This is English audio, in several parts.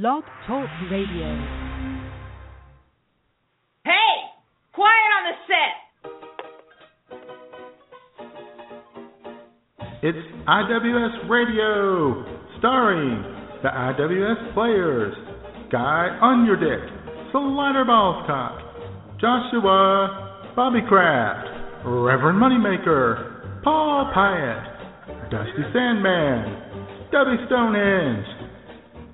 Blog Talk Radio. Hey! Quiet on the set! It's IWS Radio, starring the IWS players Guy Underdick, Slider Ballscock, Joshua Bobby Kraft, Reverend Moneymaker, Paul Pyatt, Dusty Sandman, Stubby Stonehenge,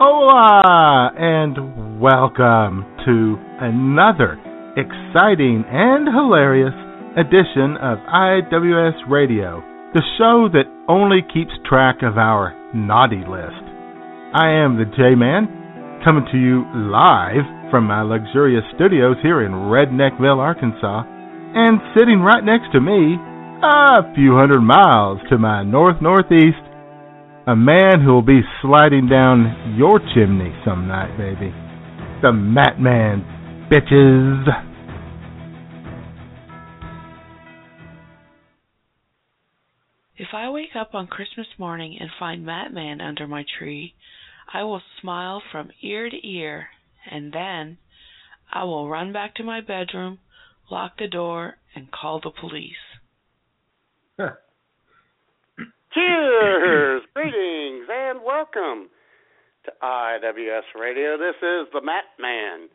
Hola, and welcome to another exciting and hilarious edition of IWS Radio, the show that only keeps track of our naughty list. I am the J Man, coming to you live from my luxurious studios here in Redneckville, Arkansas, and sitting right next to me, a few hundred miles to my north northeast, a man who'll be sliding down your chimney some night, baby. The Matt Man, bitches. If I wake up on Christmas morning and find Matt Man under my tree, I will smile from ear to ear, and then I will run back to my bedroom, lock the door, and call the police. Cheers, greetings, and welcome to IWS Radio. This is the Matt Man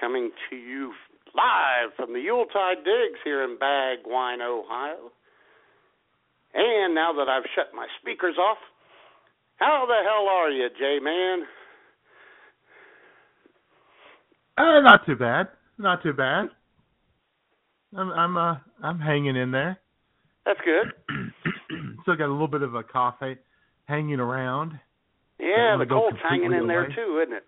coming to you live from the Yuletide Digs here in Bagwine, Ohio. And now that I've shut my speakers off, how the hell are you, J Man? Uh, not too bad. Not too bad. I'm I'm uh I'm hanging in there. That's good. Still got a little bit of a cough ha- hanging around. Yeah, the cold's hanging in there too, isn't it?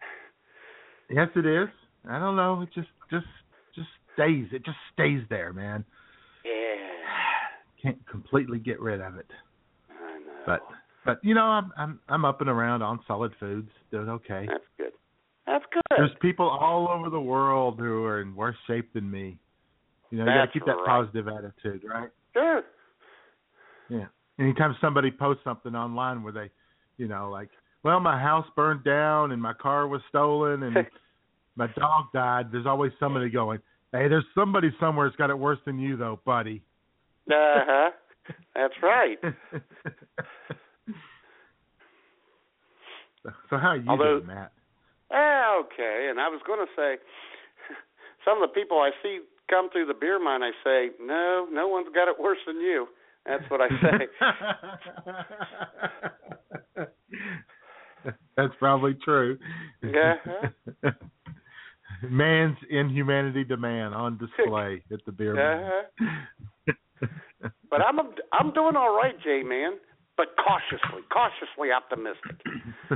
Yes, it is. I don't know. It just just just stays. It just stays there, man. Yeah, Can't completely get rid of it. I know. But but you know, I'm I'm I'm up and around on solid foods, doing okay. that's good. That's good. There's people all over the world who are in worse shape than me. You know, you got to keep that right. positive attitude, right? Sure. Yeah. Anytime somebody posts something online where they, you know, like, well, my house burned down and my car was stolen and my dog died, there's always somebody going, hey, there's somebody somewhere that's got it worse than you, though, buddy. Uh huh. That's right. so how are you Although- doing, Matt? Ah, okay. And I was going to say, some of the people I see come through the beer mine, I say, no, no one's got it worse than you. That's what I say. That's probably true. Uh-huh. Man's inhumanity to man on display at the beer uh-huh. But I'm I'm doing all right, Jay man. But cautiously, cautiously optimistic.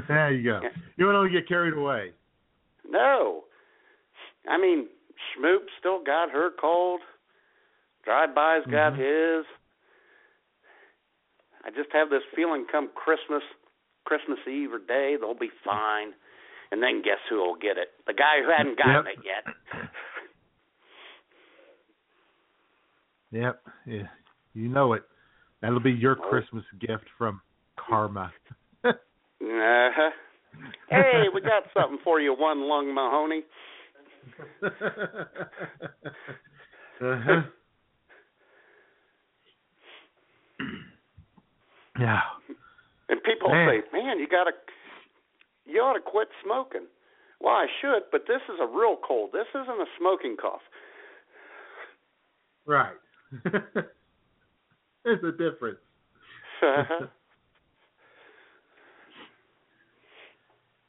there you go. You don't want to get carried away. No, I mean Schmoop still got her cold. Drive-by's got his. I just have this feeling come Christmas, Christmas Eve or day, they'll be fine. And then guess who will get it? The guy who hadn't gotten Yep. it yet. Yep. Yeah. You know it. That'll be your Oh. Christmas gift from karma. Uh-huh. Hey, we got something for you, one lung Mahoney. uh-huh. Yeah. And people Man. say, "Man, you gotta, you ought to quit smoking." Well, I should, but this is a real cold. This isn't a smoking cough. Right. There's a difference. Uh-huh.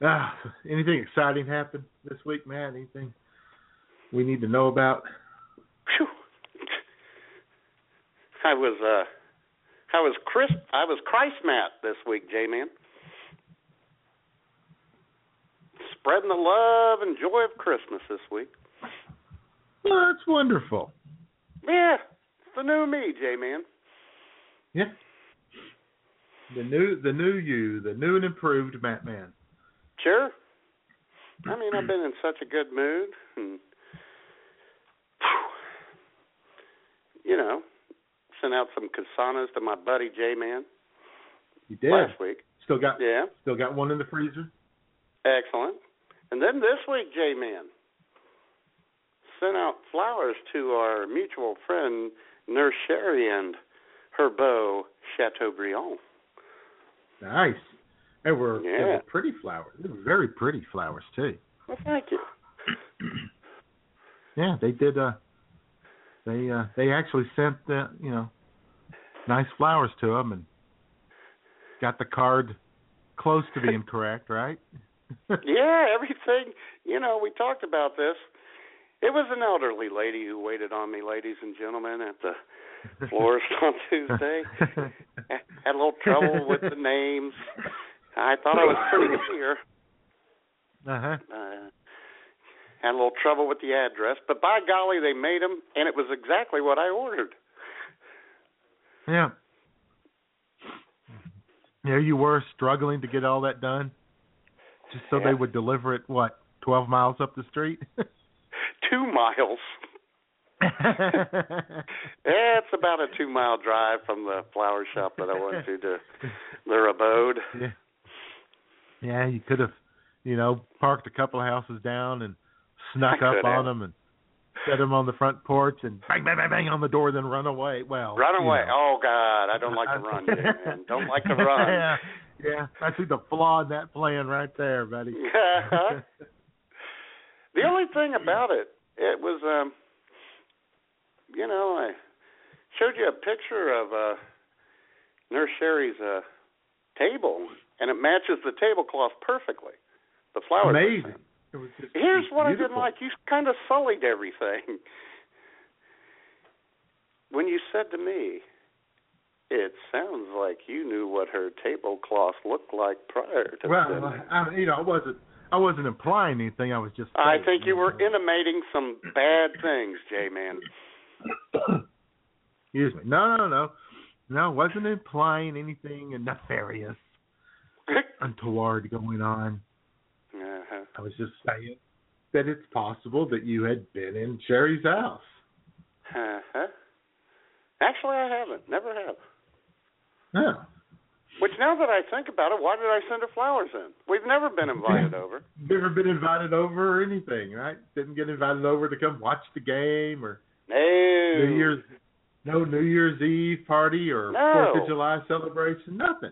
Ah, anything exciting happened this week, man? Anything we need to know about? Phew. I was uh How was Chris? I was Christmas this week, J Man. Spreading the love and joy of Christmas this week. Well, that's wonderful. Yeah, it's the new me, J Man. Yeah. The new, the new you, the new and improved Matt Man. Sure. I mean, I've been in such a good mood, and you know, sent out some Casano's to my buddy J Man You did. last week. Still got, Yeah, still got one in the freezer. excellent. And then this week, J Man sent out flowers to our mutual friend Nurse Sherry and her beau Chateaubriand. Nice. They were, they Yeah. were pretty flowers. They were very pretty flowers too. Well, thank you. Yeah, they did. Uh, they uh, they actually sent the you know nice flowers to him and got the card close to being correct, right? yeah, everything. You know, we talked about this. It was an elderly lady who waited on me, ladies and gentlemen, at the florist on Tuesday. Had a little trouble with the names. I thought I was pretty clear. Uh huh. Uh, had a little trouble with the address, but by golly, they made them, and it was exactly what I ordered. Yeah. There you were struggling to get all that done, just so Yeah. they would deliver it. What, twelve miles up the street? Two miles. Yeah, it's about a two mile drive from the flower shop that I went to to their abode. Yeah. Yeah, you could have, you know, parked a couple of houses down and snuck up on them and set them on the front porch and bang, bang, bang, bang on the door, then run away. Well, Run you away. know. Oh God, I don't like to run, Jay, man. Don't like to run. yeah, yeah. I see the flaw in that plan right there, buddy. the only thing about it, it was um you know, I showed you a picture of uh Nurse Sherry's uh table and it matches the tablecloth perfectly. The flowers. Amazing. Just Here's what I didn't like. You kind of sullied everything. When you said to me, it sounds like you knew what her tablecloth looked like prior to Well, sending. I, you know, I wasn't. I wasn't implying anything. I was just. I think you were know. intimating some bad things, J Man. Excuse me. No, no, no, no. I wasn't implying anything nefarious, untoward going on. Uh-huh. I was just saying that it's possible that you had been in Sherry's house. Uh-huh. Actually, I haven't. Never have. Yeah. Which, now that I think about it, why did I send her flowers in? We've never been invited over. Never been invited over or anything, right? Didn't get invited over to come watch the game or No. New Year's no New Year's Eve party or No. Fourth of July celebration, nothing.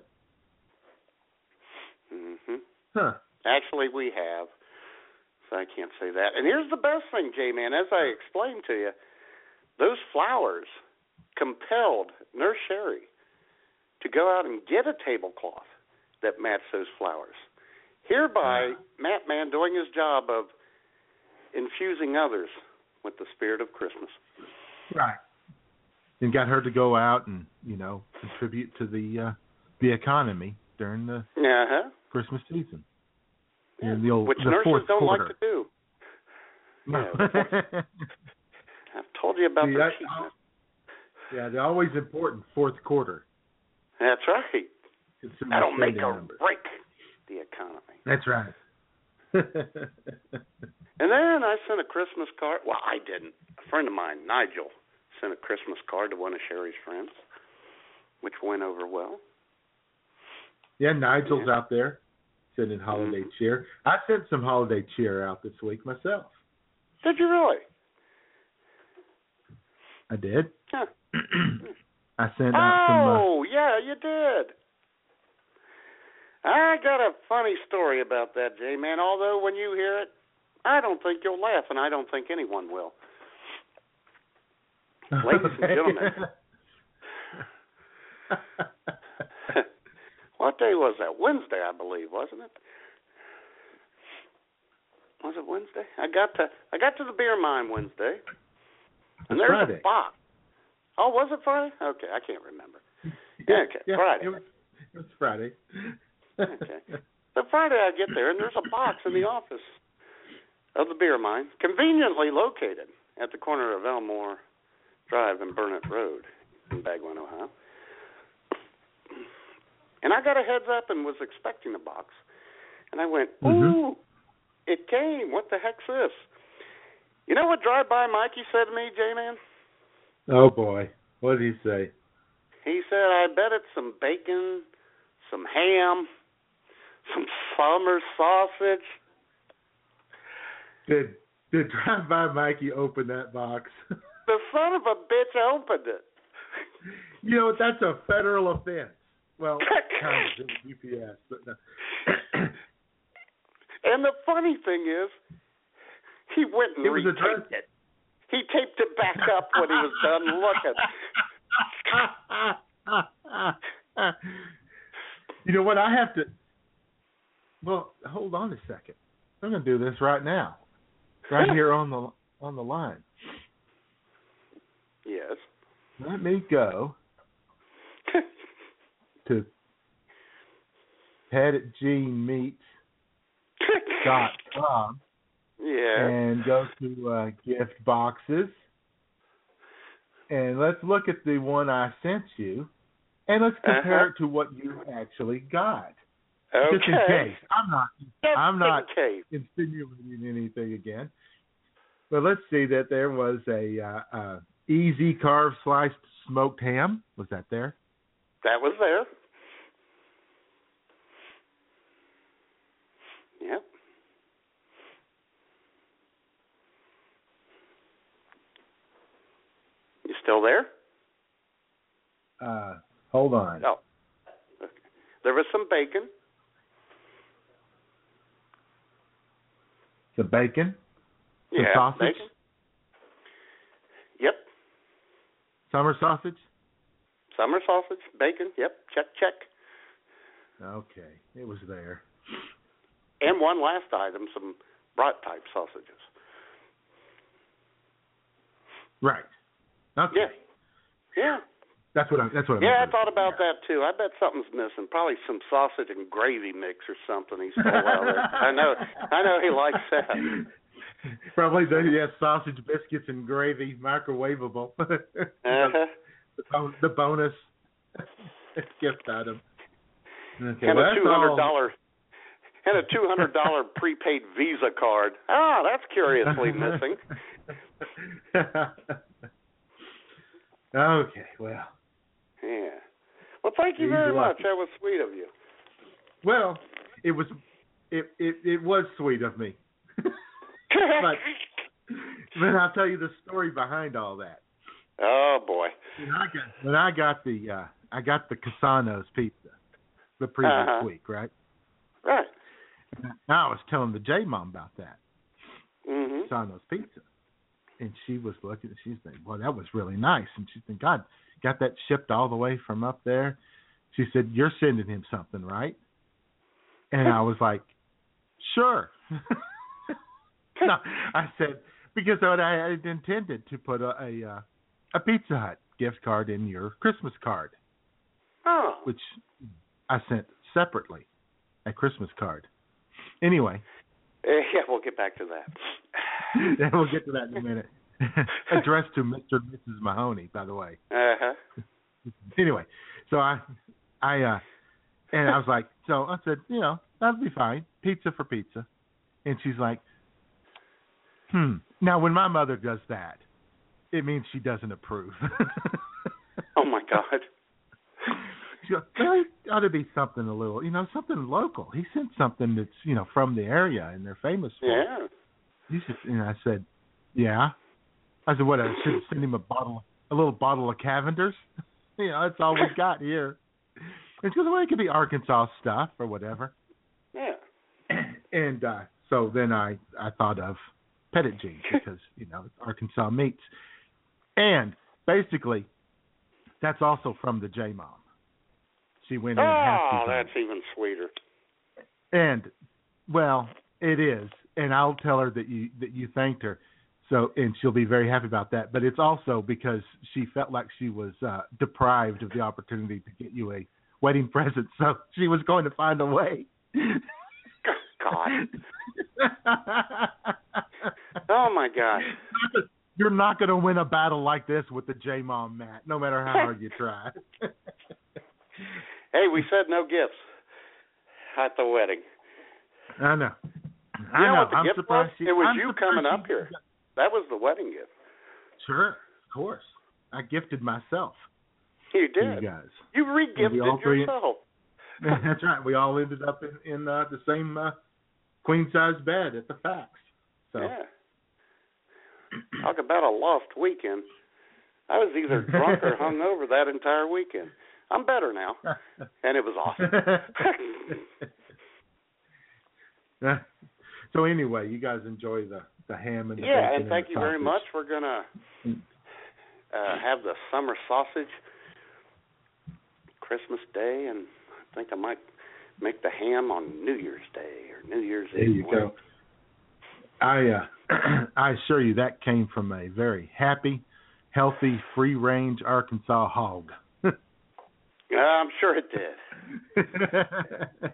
hmm Huh. Actually, we have. So I can't say that. And here's the best thing, J Man. As I explained to you, those flowers compelled Nurse Sherry to go out and get a tablecloth that matched those flowers. Hereby, Matt Man doing his job of infusing others with the spirit of Christmas. Right. And got her to go out and, you know, contribute to the uh the economy during the Uh-huh. Christmas season. Yeah. In the old Which the nurses don't quarter. like to do. No. Yeah, I've told you about See, their that- cheapness. yeah, they're always important fourth quarter. That's right. That'll make or numbers. break the economy. That's right. And then I sent a Christmas card. Well, I didn't. A friend of mine, Nigel, sent a Christmas card to one of Sherry's friends, which went over well. yeah, Nigel's out there sending holiday Mhm. cheer. I sent some holiday cheer out this week myself. Did you really? I did. Huh. I sent out some. Uh, Oh, yeah, you did. I got a funny story about that, Jay man. Although when you hear it, I don't think you'll laugh, and I don't think anyone will. Ladies and gentlemen. what day was that? Wednesday, I believe, wasn't it? Was it Wednesday? I got to I got to the beer mine Wednesday, and there's Friday. a box. Oh, was it Friday? Okay, I can't remember. Yeah, okay, yeah, Friday. It was, it was Friday. Okay. So Friday I get there and there's a box in the office of the beer mine, conveniently located at the corner of Elmore Drive and Burnett Road in Bagwin, Ohio. And I got a heads up and was expecting a box. And I went, Ooh, Mhm. it came. What the heck's this? You know what Drive By Mikey said to me, J Man? oh boy, what did he say? He said, I bet it's some bacon, some ham, some summer sausage. Did did Drive By Mikey open that box? The son of a bitch opened it. you know what that's a federal offense. Well, kind of it was UPS, but no. And the funny thing is, he went and It was retaped it. He taped it back up when he was done looking. you know what? I have to. Well, hold on a second. I'm going to do this right now, right here on the on the line. Yes. Let me go to petitjeanmeats.com yeah. and go to uh, gift boxes. And let's look at the one I sent you, and let's compare Uh-huh. it to what you actually got. Okay. Just in case. I'm not. Just I'm not in insinuating anything again. But let's see that there was a uh, uh, easy carved sliced smoked ham. Was that there? That was there. Yep. You still there? Uh, hold on. Oh. There was some bacon. The bacon, Some yeah. sausage? Bacon. Yep. summer sausage. Summer sausage, bacon. Yep. Check, check. Okay, it was there. And one last item, some brat type sausages. Right. Okay. Yeah. Yeah. That's what I. That's what I. Yeah, I thought about that too. I bet something's missing. Probably some sausage and gravy mix or something he stole out there. I know I know he likes that. Probably the yeah, sausage biscuits and gravy, microwavable. Uh-huh. the, bon- the bonus gift item. Okay, and well, a that's two hundred dollar and a two hundred dollar prepaid Visa card. Ah, that's curiously missing. Okay, well, Yeah. Well, thank you very much. That was sweet of you. well, it was it it it was sweet of me. but but I'll tell you the story behind all that. oh boy. When I got when I got the uh I got the Casano's pizza the previous Uh-huh. week, right? Right. Now I was telling the J mom about that. Mhm. Casano's pizza. And she was looking she's thinking, Well, that was really nice and she's thinking, God, got that shipped all the way from up there. She said, You're sending him something, right? And I was like, Sure. no, I said because what I had intended to put a a, uh, a Pizza Hut gift card in your Christmas card, Oh. which I sent separately, a Christmas card. Anyway, yeah, we'll get back to that. and we'll get to that in a minute. Addressed to Mr. and Mrs. Mahoney, by the way. Uh-huh. Anyway, so I, I, uh, and I was like, so I said, you know, that'll be fine, pizza for pizza. And she's like, hmm. Now, when my mother does that, it means she doesn't approve. Oh my God. She goes, well, it ought to be something a little, you know, something local. He sent something that's, you know, from the area and they're famous for. it. Yeah. He said, and I said, yeah. I said, what? I should send him a bottle, a little bottle of Cavender's. you know, that's all we got here. And she goes, well, it could be Arkansas stuff or whatever. Yeah. And uh so then I I thought of Petit Jean because you know it's Arkansas meats, and basically that's also from the J Mom. She went in and Oh, that's even sweeter. and well, it is, and I'll tell her that you that you thanked her. So, and she'll be very happy about that. But it's also because she felt like she was uh, deprived of the opportunity to get you a wedding present, so she was going to find a way. God. oh my God. You're not going to win a battle like this with the J Mom Matt, no matter how hard you try. Hey, we said no gifts at the wedding. I know. You I know, know. what the I'm gift surprised was? she- it was I'm you coming up here. That was the wedding gift. Sure, of course. I gifted myself You did. you guys. You regifted re-gifted all three- yourself. That's right. We all ended up in, in uh, the same uh, queen size bed at the fax. So Yeah. Talk about a lost weekend. I was either drunk or hungover that entire weekend. I'm better now, and it was awesome. so anyway, you guys enjoy the the ham and the yeah, and thank the you very much. We're gonna uh, have the summer sausage Christmas Day, and I think I might make the ham on New Year's Day or New Year's There Eve. you go. I uh, I assure you that came from a very happy, healthy, free range Arkansas hog. Yeah, I'm sure it did.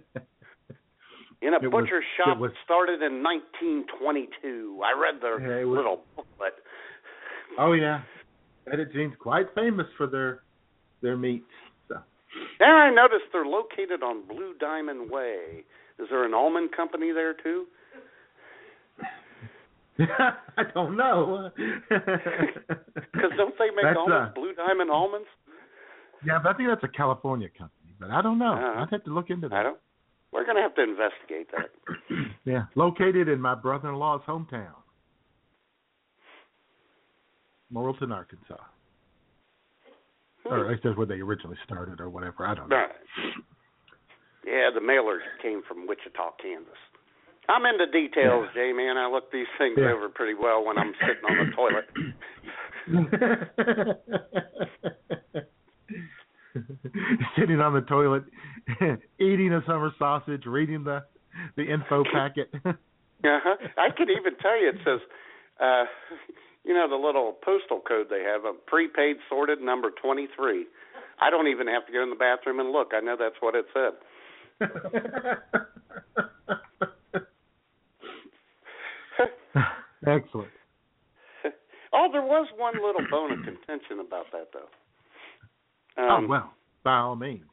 In a It butcher it shop was- that started in 1922. I read the Yeah, was- little booklet. oh yeah, Petit Jean's quite famous for their their meats. So And I noticed they're located on Blue Diamond Way. Is there an almond company there too? I don't know. Because don't they make almonds, uh, Blue Diamond almonds? Yeah, but I think that's a California company, but I don't know. Uh, I'd have to look into that. I don't. We're gonna have to investigate that. yeah, located in my brother-in-law's hometown, Morrilton, Arkansas. Or at least that's where they originally started, or whatever. I don't know. Right. Yeah, the mailers came from Wichita, Kansas. I'm into details, Jay man. I look these things Yeah. over pretty well when I'm sitting on the toilet. Sitting on the toilet, eating a summer sausage, reading the the info packet. Uh-huh. I could even tell you it says, uh, you know, the little postal code they have, a prepaid sorted number 23. I don't even have to go in the bathroom and look. I know that's what it said. Excellent. oh, there was one little bone of contention about that, though. Um, oh well, by all means.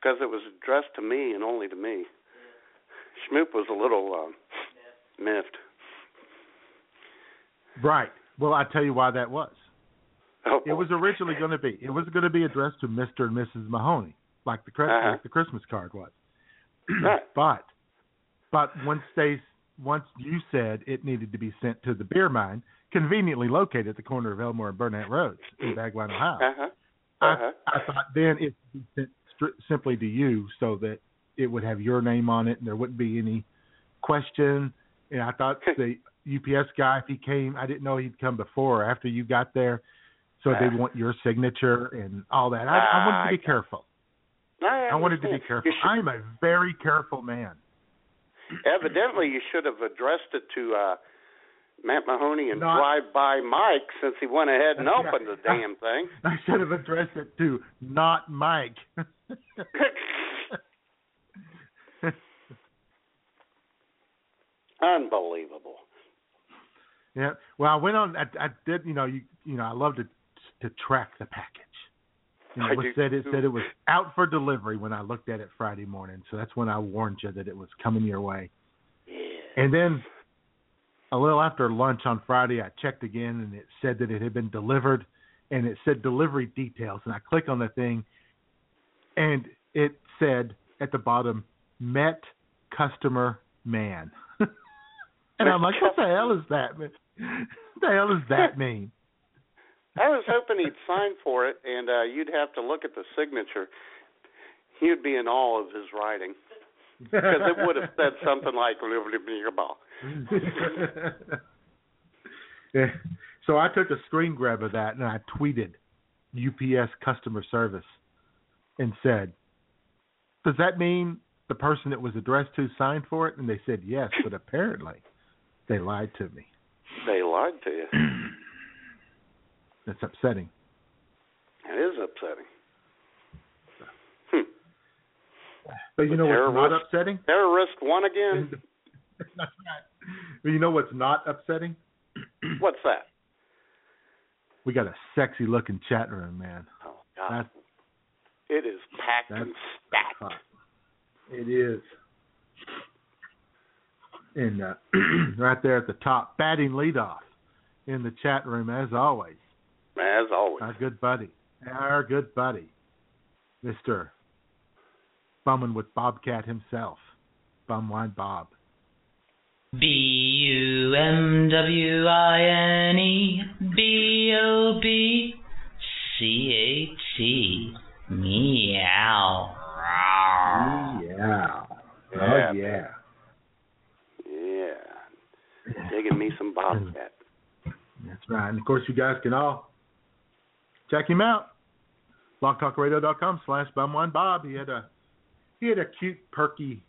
because it was addressed to me and only to me. Schmoop was a little um, miffed. Right. Well, I tell you why that was. Oh, It was originally going to be. It was going to be addressed to Mr. and Mrs. Mahoney, like the Uh-huh. like the Christmas card was. Right. but but once they once you said it needed to be sent to the beer mine, conveniently located at the corner of Elmore and Burnett Roads in Bagline, Ohio. Uh-huh. I, Uh-huh. I thought then it would be sent stri- simply to you so that it would have your name on it and there wouldn't be any question. And I thought the UPS guy, if he came, I didn't know he'd come before or after you got there, so Ah. they'd want your signature and all that. I, I wanted to be Ah, careful. I, I wanted to be careful. Should- I'm a very careful man. evidently, you should have addressed it to uh, Matt Mahoney and Not- Drive By Mike since he went ahead and opened right. the damn thing. I should have addressed it to not Mike. Unbelievable. Yeah. Well, I went on. I, I did. You know, you you know, I love to to track the package. You know, I it said it too. said it was out for delivery when I looked at it Friday morning. So that's when I warned you that it was coming your way. Yeah. And then a little after lunch on Friday, I checked again, and it said that it had been delivered, and it said delivery details. And I click on the thing, and it said at the bottom, met customer man. and I'm like, what the hell is that? What the hell does that mean? I was hoping he'd sign for it, and uh, you'd have to look at the signature. You'd be in awe of his writing because it would have said something like Yeah. so I took a screen grab of that and I tweeted UPS customer service and said, "Does that mean the person it was addressed to signed for it?" And they said yes, but apparently they lied to me. They lied to you. That's upsetting. It is upsetting. Hmm. But you The know what's not upsetting? Terrorist won again. That's right. But you know what's not upsetting? What's that? We got a sexy looking chat room, man. Oh God, That's it is packed and stacked. hot. It is. And uh, right there at the top, batting leadoff in the chat room as always. As always. Our good buddy, our good buddy, Mister Bumming with Bobcat himself, Bumwine Bob. B U M W I N E B O B C A T meow. Yeah. Yeah. Oh yeah. Yeah. Digging me some bobcat. That's right. And of course, you guys can all check him out. BlogTalkRadio.com slash BumWineBob. He had a he had a cute, perky,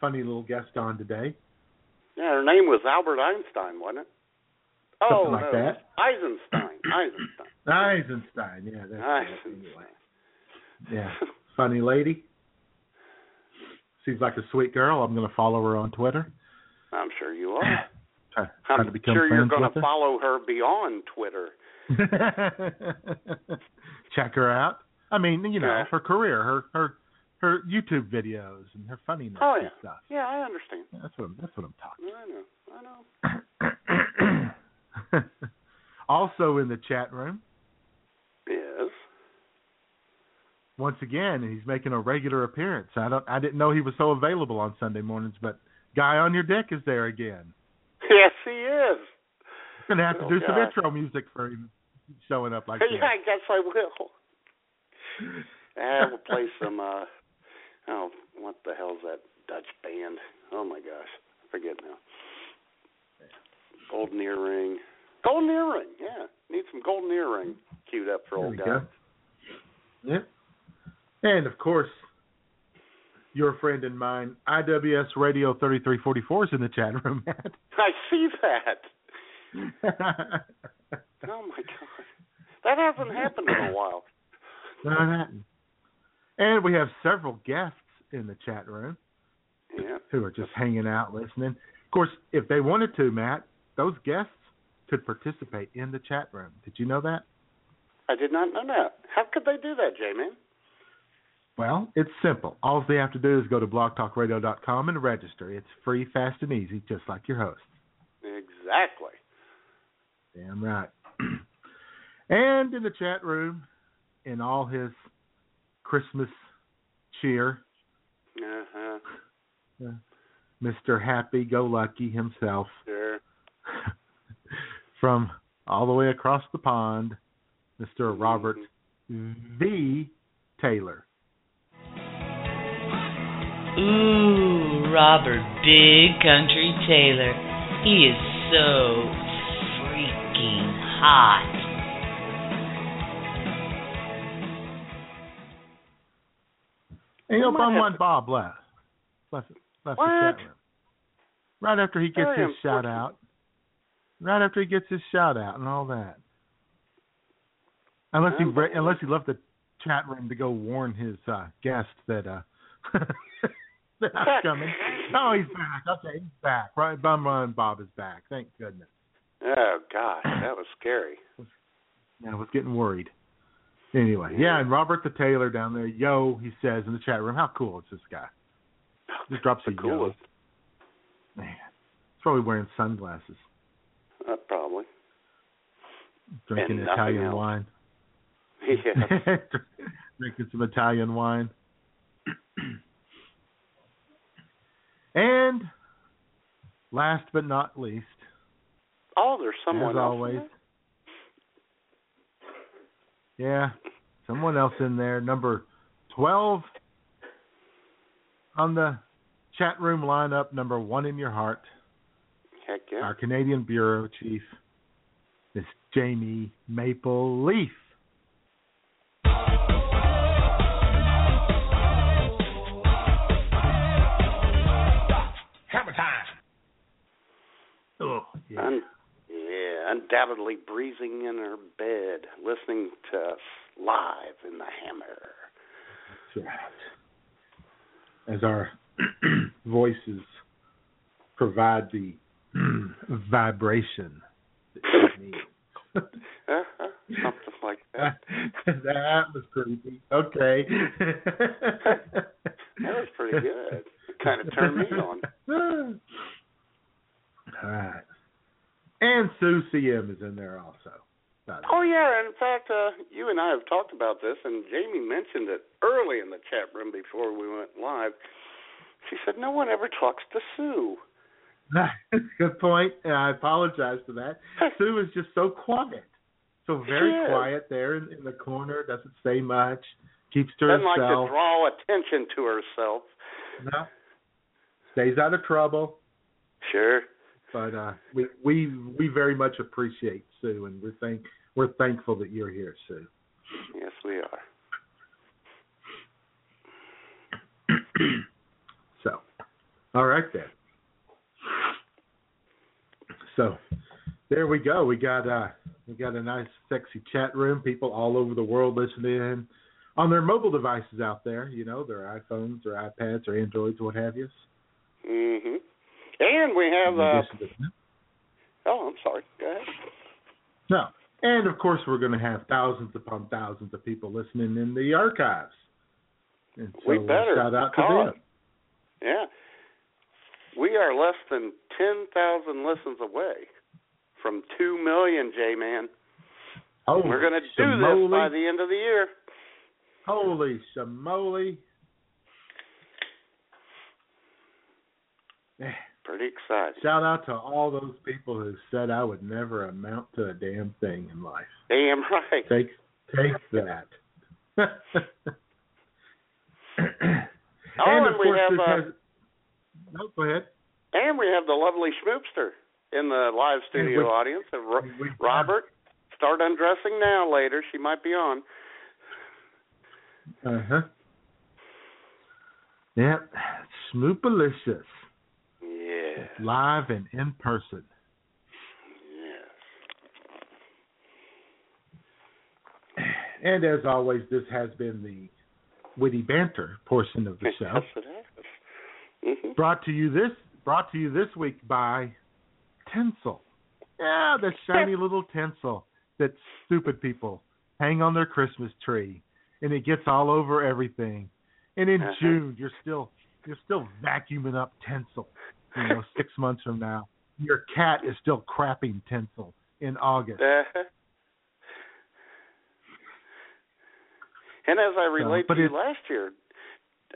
funny little guest on today. Yeah, her name was Albert Einstein, wasn't it? Something oh like no, that. Eisenstein. Eisenstein. Eisenstein. Yeah, that's. Eisenstein. Anyway. Yeah, funny lady. Seems like a sweet girl. I'm going to follow her on Twitter. I'm sure you are. Try, try I'm sure you're going to follow her beyond Twitter. Check her out. I mean, you know, Yeah. her career, her her her YouTube videos and her funniness Oh, and stuff. Yeah, I understand. That's what I'm, that's what I'm talking. I know. I know. also in the chat room, Yes. once again, he's making a regular appearance. I don't I didn't know he was so available on Sunday mornings, but Guy Underdick is there again. Yes, he is. Gonna have to Oh, do some intro music for him showing up like yeah, that. I guess I will. I will play some. uh Oh, what the hell's that Dutch band? Oh my gosh, I forget now. Golden earring. Golden earring. Yeah, need some golden earring queued up for There old we guy. go. Yep. And of course, your friend and mine, IWS Radio 3344 is in the chat room, Matt. I see that. Oh my god, that hasn't happened in a while. Manhattan. And we have several guests in the chat room Yeah. who are just hanging out listening. Of course, if they wanted to, Matt, those guests could participate in the chat room. Did you know that? I did not know that. How could they do that, J-Man? Well, it's simple. All they have to do is go to blogtalkradio.com and register. It's free, fast, and easy, just like your host. Exactly. Damn right. and in the chat room, in all his Christmas cheer, Uh-huh. Mr. Happy Go Lucky himself, Sure. from all the way across the pond, Mr. Robert V. Taylor. Ooh, Robert Big Country Taylor. He is so freaking hot. And you know, We Bum have One Bob left. Left, left the What? chat room. Right after he gets Very his shout out. Right after he gets his shout out and all that. Unless he unless he left the chat room to go warn his uh guest that uh that I was coming. Oh, he's back. Okay, he's back. Right, Bumwine Bob is back. Thank goodness. Oh gosh, that was scary. Yeah, I was getting worried. Anyway, yeah, and Robert the Taylor down there, yo, he says in the chat room, how cool is this guy? Just drops a The yo. coolest. Man, he's probably wearing sunglasses, Uh, probably. drinking And Italian else. wine. Yeah. drinking some Italian wine. and last but not least, Oh, there's someone as else. always. There? Yeah, someone else in there. Number 12 on the chat room lineup, number one in your heart. Heck yeah. Our Canadian Bureau Chief, Miss Jamie Maple Leaf. Hammer time. Oh, yeah. Un- yeah. Undoubtedly breezing in her bed, listening to us live in the hammer. That's right. As our voices provide the vibration that you need. Uh-huh, something like that. that was creepy. Okay. that was pretty good. It kind of turned me on. All right. And Sue CM is in there also. Oh yeah, in fact, uh, you and I have talked about this, and Jamie mentioned it early in the chat room before we went live. She said no one ever talks to Sue. Good point. And I apologize for that. Sue is just so quiet, so very quiet there in, in the corner. Doesn't say much. Keeps to Doesn't herself. like to draw attention to herself. No. Stays out of trouble. Sure. But uh, we we we very much appreciate Sue, and we're thank we're thankful that you're here, Sue. Yes, we are. so, all right then. So, there we go. We got uh we got a nice, sexy chat room. People all over the world listening in on their mobile devices out there. You know, their iPhones, their iPads, or Androids, what have you. Mhm. And we have. Uh, oh, I'm sorry. Go ahead. No. And of course, we're going to have thousands upon thousands of people listening in the archives. And so We uh, better, shout out to them. Yeah. We are less than 10,000 listens away from 2 million, J Man. Oh, We're going to do this by the end of the year. Holy shamoly. Pretty excited. Shout out to all those people who said I would never amount to a damn thing in life. Damn right. Take take that. Oh, and and of we have, uh, has No, go ahead. And we have the lovely Schmoopster in the live studio we- audience. Uh, Ro- we- Robert, start undressing now. Later, she might be on. Uh-huh. Yep. Smoopalicious. Yeah. Live and in person. Yes. And as always, this has been the witty banter portion of the show. Yes, it has. Mhm. Brought to you this brought to you this week by tinsel. Yeah, the shiny little tinsel that stupid people hang on their Christmas tree, and it gets all over everything. And in Uh-huh. June, you're still you're still vacuuming up tinsel. You know, six months from now, your cat is still crapping tinsel in August. Uh-huh. And as I relate but to you last year,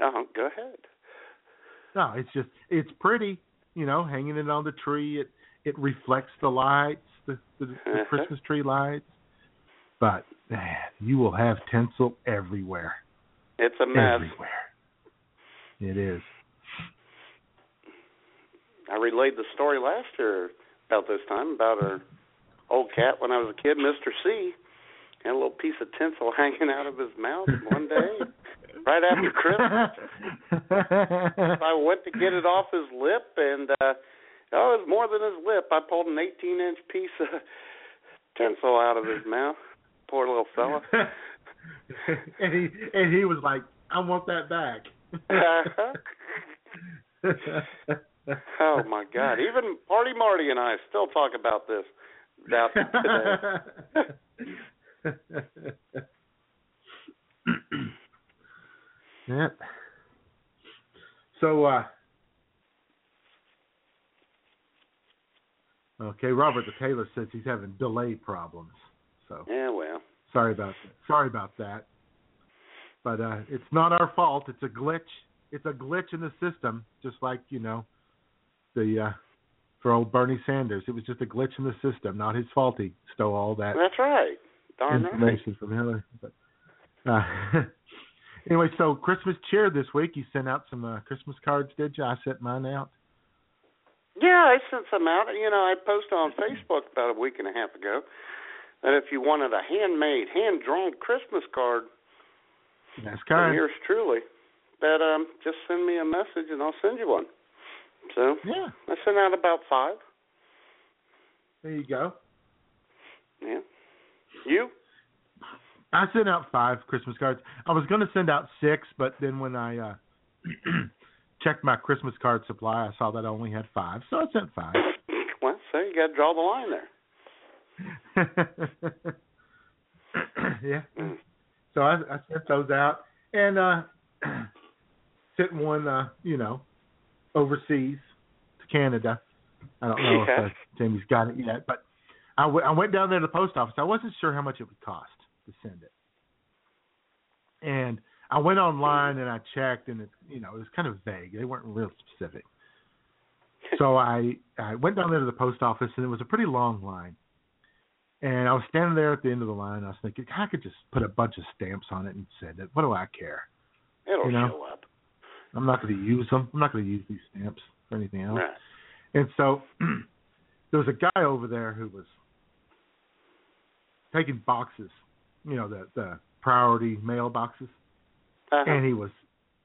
uh, go ahead. No, it's just it's pretty, you know, hanging it on the tree. It it reflects the lights, the the, the Uh-huh. Christmas tree lights. But man, you will have tinsel everywhere, It's a mess. everywhere. It is. I relayed the story last year about this time about our old cat when I was a kid, Mr. C. Had a little piece of tinsel hanging out of his mouth one day, right after Christmas. I went to get it off his lip, and uh, oh, it was more than his lip. I pulled an 18-inch piece of tinsel out of his mouth. Poor little fella. and he and he was like, "I want that back." Oh my God! Even Party Marty and I still talk about this about today. yeah. So, uh, okay, Robert the Taylor says he's having delay problems. So Yeah, well, sorry about that. Sorry about that. But uh, it's not our fault. It's a glitch. It's a glitch in the system, just like you know, the uh, for old Bernie Sanders. It was just a glitch in the system, not his fault. He stole all that that's right. Darn right. information from Hillary. But uh, anyway, so Christmas cheer this week. You sent out some uh, Christmas cards, did you? I sent mine out. Yeah, I sent some out. You know, I posted on Facebook about a week and a half ago that if you wanted a handmade, hand drawn Christmas card That's from kind. yours truly, that um just send me a message and I'll send you one. So Yeah, I sent out about five. there you go. Yeah. You? I sent out five Christmas cards. I was going to send out six, but then when I uh checked my Christmas card supply, I saw that I only had five, so I sent five. Well, so you got to draw the line there. yeah. Mm. So I, I sent those out and uh sent one, uh, you know, overseas to Canada. I don't know if Okay. uh, Jamie's got it yet, but I, w- I went down there to the post office. I wasn't sure how much it would cost to send it, and I went online and I checked, and it, you know, it was kind of vague. They weren't real specific. So I I went down there to the post office, and it was a pretty long line. And I was standing there at the end of the line. I was thinking, I could just put a bunch of stamps on it and send it. What do I care? It'll You know? show up. I'm not going to use them. I'm not going to use these stamps for anything else. Right. And so there was a guy over there who was taking boxes, you know, the the priority mail boxes, Uh-huh. and he was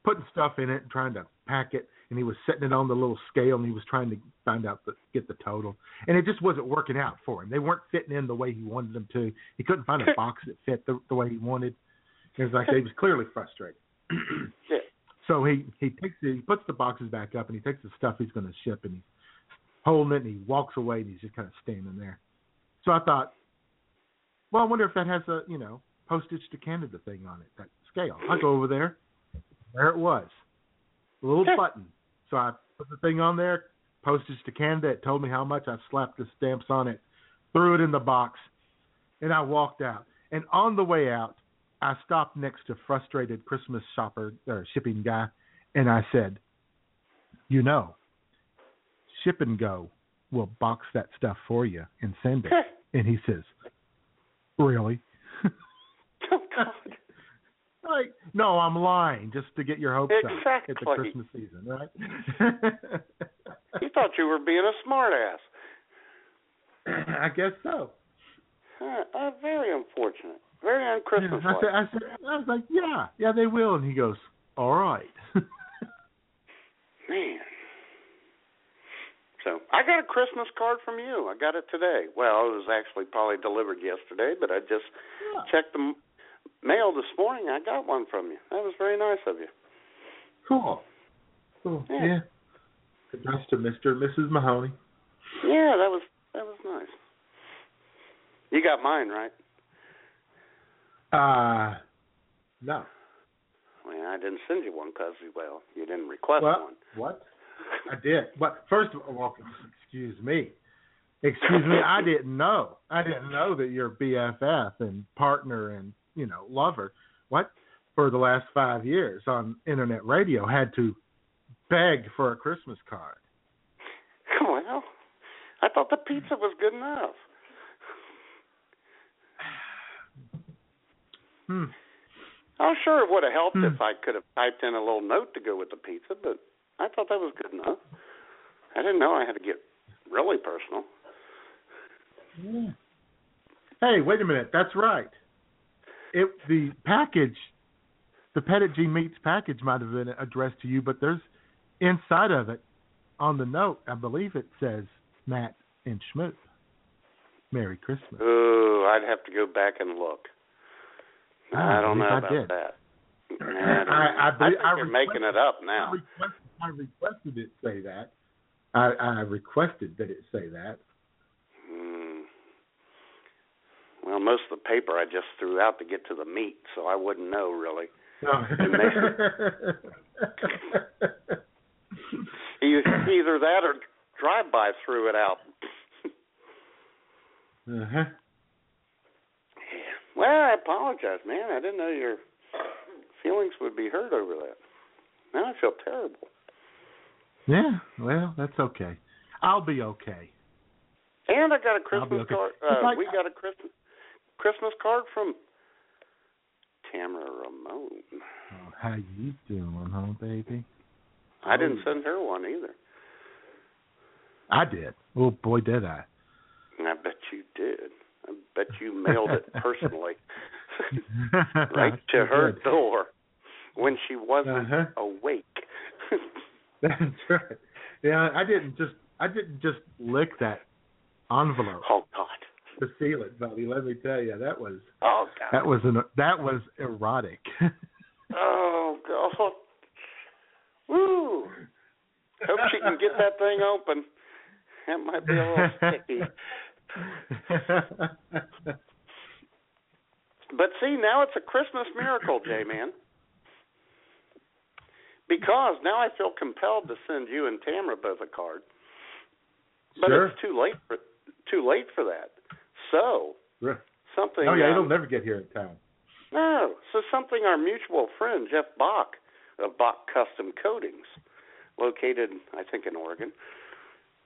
putting stuff in it and trying to pack it, and he was setting it on the little scale, and he was trying to find out the get the total, and it just wasn't working out for him. They weren't fitting in the way he wanted them to. He couldn't find a box that fit the, the way he wanted. And it was like he was clearly frustrated. Yeah. So he he takes the, he puts the boxes back up and he takes the stuff he's going to ship and he's holding it and he walks away and he's just kind of standing there. So I thought, well, I wonder if that has a you know postage to Canada thing on it, that scale. I go over there, there it was, a little button. So I put the thing on there, postage to Canada. It told me how much. I slapped the stamps on it, threw it in the box, and I walked out. And on the way out, I stopped next to frustrated Christmas shopper or shipping guy, and I said, "You know, Ship and Go will box that stuff for you and send it." and he says, "Really?" oh, God. like, no, I'm lying just to get your hopes up at the Christmas season, right? He thought you were being a smartass. I guess so. Uh, uh, very unfortunate. Very unchristmas I said, I said, I was like, yeah, yeah, they will. And he goes, all right. Man. So I got a Christmas card from you. I got it today. Well, it was actually probably delivered yesterday, but I just checked the mail this morning. I got one from you. That was very nice of you. cool. Cool. Yeah. Yeah. Addressed to Mr. and Mrs. Mahoney. Yeah, that was that was nice. You got mine right. Uh, no. I mean, I didn't send you one because, well, you didn't request What? one. What? I did. But first of all, well, excuse me. Excuse me, I didn't know. I didn't know that your BFF and partner and, you know, lover, what, for the last five years on internet radio had to beg for a Christmas card. Well, I thought the pizza was good enough. Hmm. I'm sure it would have helped Hmm. if I could have typed in a little note to go with the pizza, but I thought that was good enough. I didn't know I had to get really personal. Yeah. Hey, wait a minute. That's right. It the package, the Petit Jean Meats package might have been addressed to you, but there's inside of it on the note, I believe it says Matt and Schmoop. Merry Christmas. Ooh, I'd have to go back and look. Oh, I don't know I about did. that. I, don't I- know. I I think I you're making it up now. I requested, I requested it say that. I, I requested that it say that. Hmm. Well, most of the paper I just threw out to get to the meat, so I wouldn't know really. No. Either that or drive by threw it out. uh-huh. Yeah. Well, I apologize, man. I didn't know your feelings would be hurt over that. Now I feel terrible. Yeah, well, that's okay. I'll be okay. And I got a Christmas okay. card. Uh, like- we got a Christmas Christmas card from Tamara Ramon. Oh, how you doing, huh, baby? I didn't send her one either. I did. Oh boy, did I! And I bet you did. I bet you mailed it personally right to her door when she wasn't Uh-huh. awake. That's right. Yeah, I didn't just I didn't just lick that envelope. oh God. to feel it, buddy. Let me tell you, that was Oh God. that was an that was erotic. Oh God. Woo. Hope she can get that thing open. That might be a little sticky. But see, now it's a Christmas miracle, J Man. Because now I feel compelled to send you and Tamara both a card. But sure. it's too late for too late for that. So something Oh yeah, um, it'll never get here in time. No. So something our mutual friend Jeff Bach of Bach Custom Coatings, located I think in Oregon.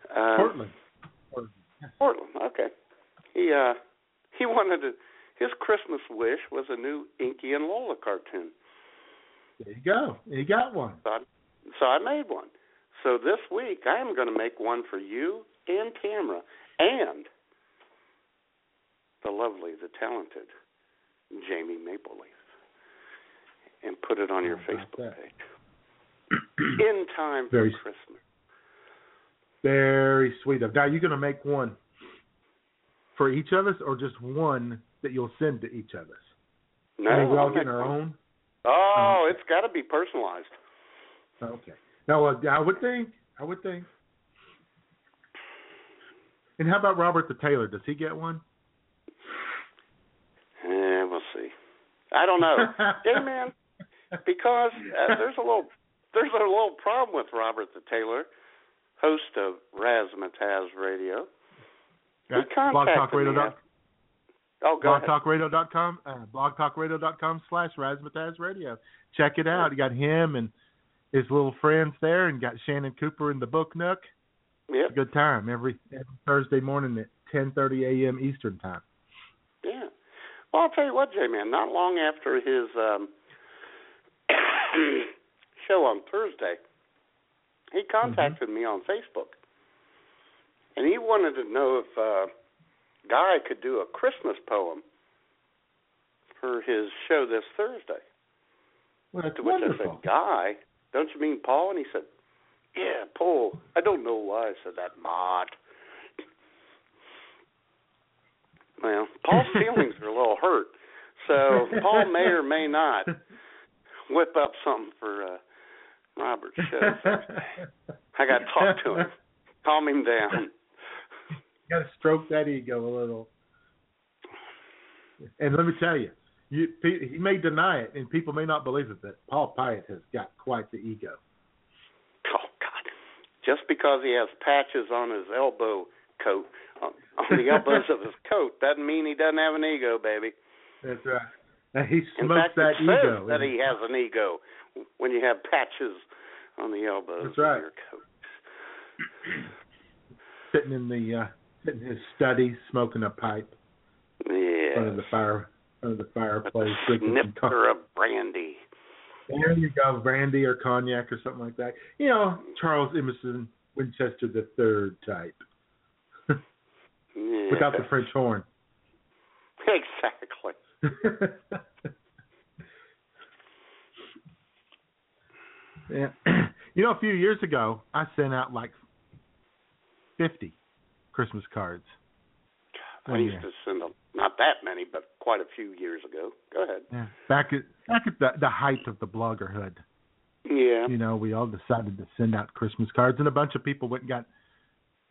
Uh, Portland. Portland. Okay. He uh he wanted to his Christmas wish was a new Inky and Lola cartoon. There you go. He got one. So I, so I made one. So this week I am going to make one for you and Tamara and the lovely, the talented Jamie Mapleleaf, and put it on your Facebook that? page in time for Very- Christmas. Very sweet of. Now, you going to make one for each of us, or just one that you'll send to each of us? No, I mean, we all getting our one. own. Oh, it's got to be personalized. Okay. Now, uh, I would think. I would think. And how about Robert the Taylor? Does he get one? Yeah, we'll see. I don't know. hey man, because uh, there's a little there's a little problem with Robert the Taylor, host of Razzmatazz Radio. Me. blogtalkradio.com. Oh, go ahead. blogtalkradio.com, uh, blogtalkradio.com slash Razzmatazz Radio. Check it out. You got him and his little friends there, and got Shannon Cooper in the Book Nook. It's a good time every, every Thursday morning at 10:30 a.m. Eastern time. Yeah. Well, I'll tell you what, J man. Not long after his um, show on Thursday, he contacted me on Facebook, and he wanted to know if uh, Guy could do a Christmas poem for his show this Thursday. Well, To which I said, Guy, don't you mean Paul? And he said, Yeah, Paul. I don't know why I said that, Mott. Well, Paul's feelings are a little hurt, so Paul may or may not whip up something for uh, Robert's show. I got to talk to him, calm him down. got to stroke that ego a little. And let me tell you, you he may deny it, and people may not believe it, but Paul Pyatt has got quite the ego. Oh God! Just because he has patches on his elbow coat, on, on the elbows of his coat, doesn't mean he doesn't have an ego, baby. That's right. Now, he In smokes fact, that ego. that he has an ego when you have patches on the elbows That's right. of your coat. sitting in the uh, sitting in his study, smoking a pipe in front of the fire, front of the fireplace, A drinking some coffee. snifter of brandy. There you go, brandy or cognac or something like that. You know, Charles Emerson Winchester the third type, Yeah. without the French horn. Exactly. yeah. You know, a few years ago, I sent out like 50 Christmas cards. I used year. to send them, not that many, but quite a few years ago. Go ahead. Yeah. Back at back at the the height of the bloggerhood, Yeah. you know, we all decided to send out Christmas cards, and a bunch of people went and got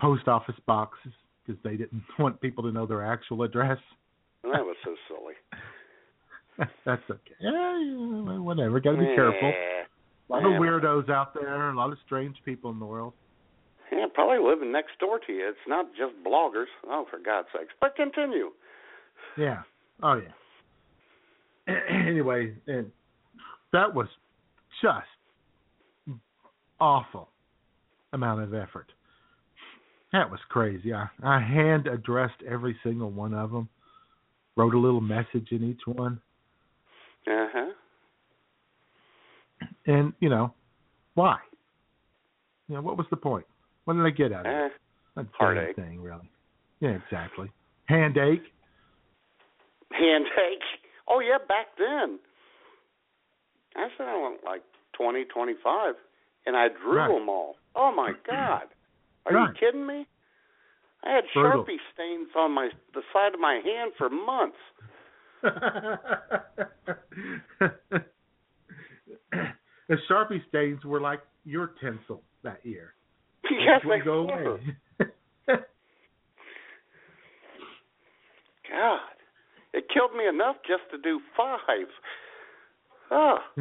post office boxes because they didn't want people to know their actual address. That was so silly. That's okay. Yeah, yeah, whatever. Got to be careful. A lot of weirdos out there, a lot of strange people in the world. Yeah, probably living next door to you. It's not just bloggers. Oh, for God's sakes. But continue. Yeah. Oh yeah. anyway, and that was just awful amount of effort. That was crazy. I I hand addressed every single one of them. Wrote a little message in each one, Uh huh. and you know, why? You know, what was the point? What did I get out of it? Eh, Not heartache. thing, really. Yeah, exactly. Hand ache. handshake. Oh yeah, back then. I said I want like twenty, twenty-five, and I drew Right. them all. Oh my God! Are Right. you kidding me? I had Brutal. Sharpie stains on my the side of my hand for months. the Sharpie stains were like your tinsel that year. yes, they go away. God, it killed me enough just to do five. Oh.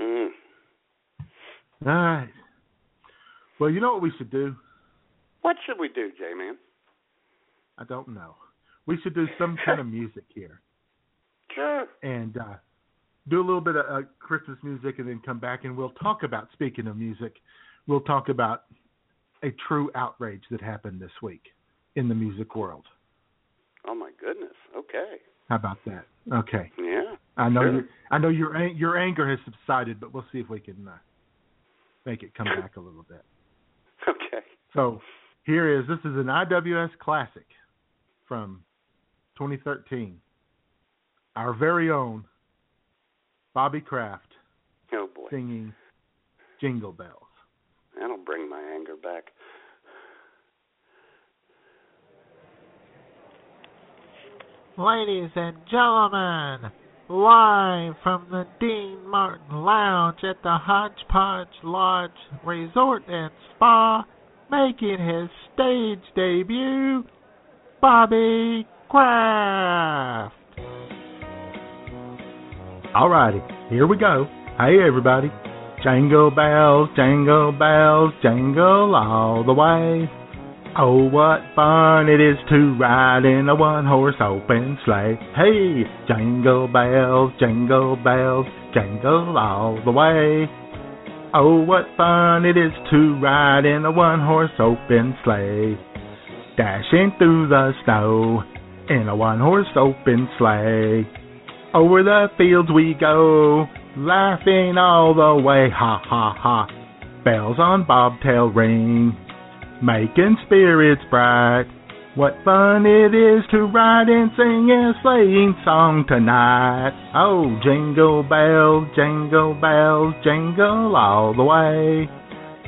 Mm. All right. Well, you know what we should do? What should we do, J Man? I don't know. We should do some kind of music here Sure. and uh, do a little bit of uh, Christmas music and then come back and we'll talk about, speaking of music, we'll talk about a true outrage that happened this week in the music world. Oh my goodness. Okay. How about that? Okay. Yeah. I know Sure. you, I know your your anger has subsided, but we'll see if we can uh, make it come back a little bit. Okay. So here is this is an IWS classic from 2013. Our very own Bobby Kraft Oh boy. singing Jingle Bells. That'll bring my anger back. Ladies and gentlemen, live from the Dean Martin Lounge at the Hodgepodge Lodge Resort and Spa, making his stage debut, Bobby Kraft. Alrighty, here we go. Hey everybody. Jingle bells, jingle bells, jingle all the way. Oh, what fun it is to ride in a one horse open sleigh. Hey, jingle bells, jingle bells, jingle all the way. Oh, what fun it is to ride in a one horse open sleigh. Dashing through the snow in a one horse open sleigh. Over the fields we go, laughing all the way, ha ha ha. Bells on bobtail ring, making spirits bright. What fun it is to ride and sing a sleighing song tonight. Oh, jingle bells, jingle bells, jingle all the way.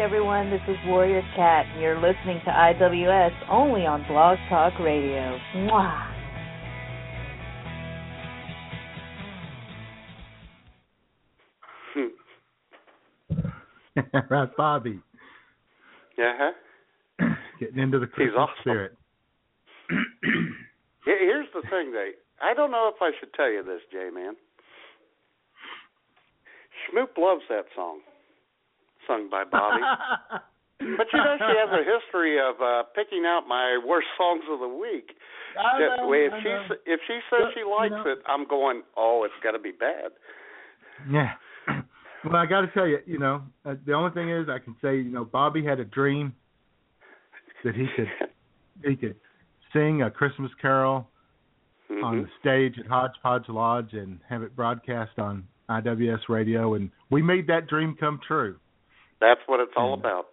Everyone, this is Warrior Cat, and you're listening to IWS only on Blog Talk Radio. Mwah! right, Bobby. Yeah. Getting into the He's Christmas awesome. spirit. Here's the thing, they. I don't know if I should tell you this, J Man. Schmoop loves that song, sung by Bobby. but you know, she has a history of uh picking out my worst songs of the week. I That know, way, if I she know. if she says But, she you likes know- it, I'm going, oh, it's got to be bad. Yeah. Well, I got to tell you, you know, uh, the only thing is I can say, you know, Bobby had a dream that he could he could sing a Christmas carol Mhm. on the stage at Hodgepodge Lodge and have it broadcast on IWS radio, and we made that dream come true. That's what it's all about.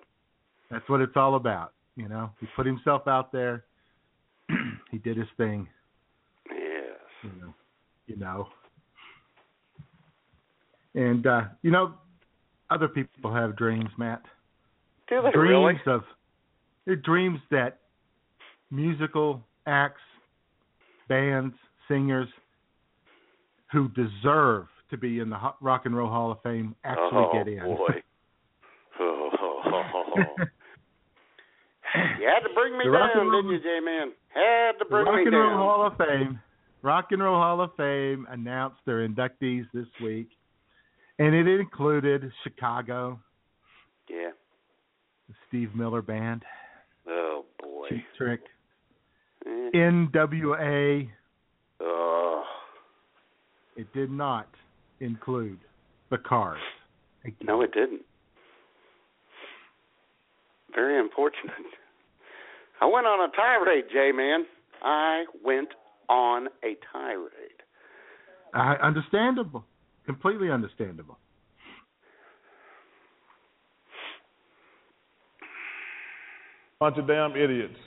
That's what it's all about. You know, he put himself out there. he did his thing. Yes. you know, you know. And uh, you know, other people have dreams, Matt. Do they dreams really? of they're dreams that musical acts, bands, singers who deserve to be in the Rock and Roll Hall of Fame actually oh get in. boy. You had to bring me The Rock and down, Roll- didn't you, J Man? Had to bring me down. Rock and. Roll Hall of Fame, Rock and Roll Hall of Fame announced their inductees this week, And it included Chicago, Yeah. the Steve Miller Band, Oh boy. Cheap Trick, Eh. NWA. Oh. It did not include the Cars. No, it didn't. Very unfortunate. I went on a tirade, J man. I went on a tirade. Uh, understandable, completely understandable. Bunch of damn idiots.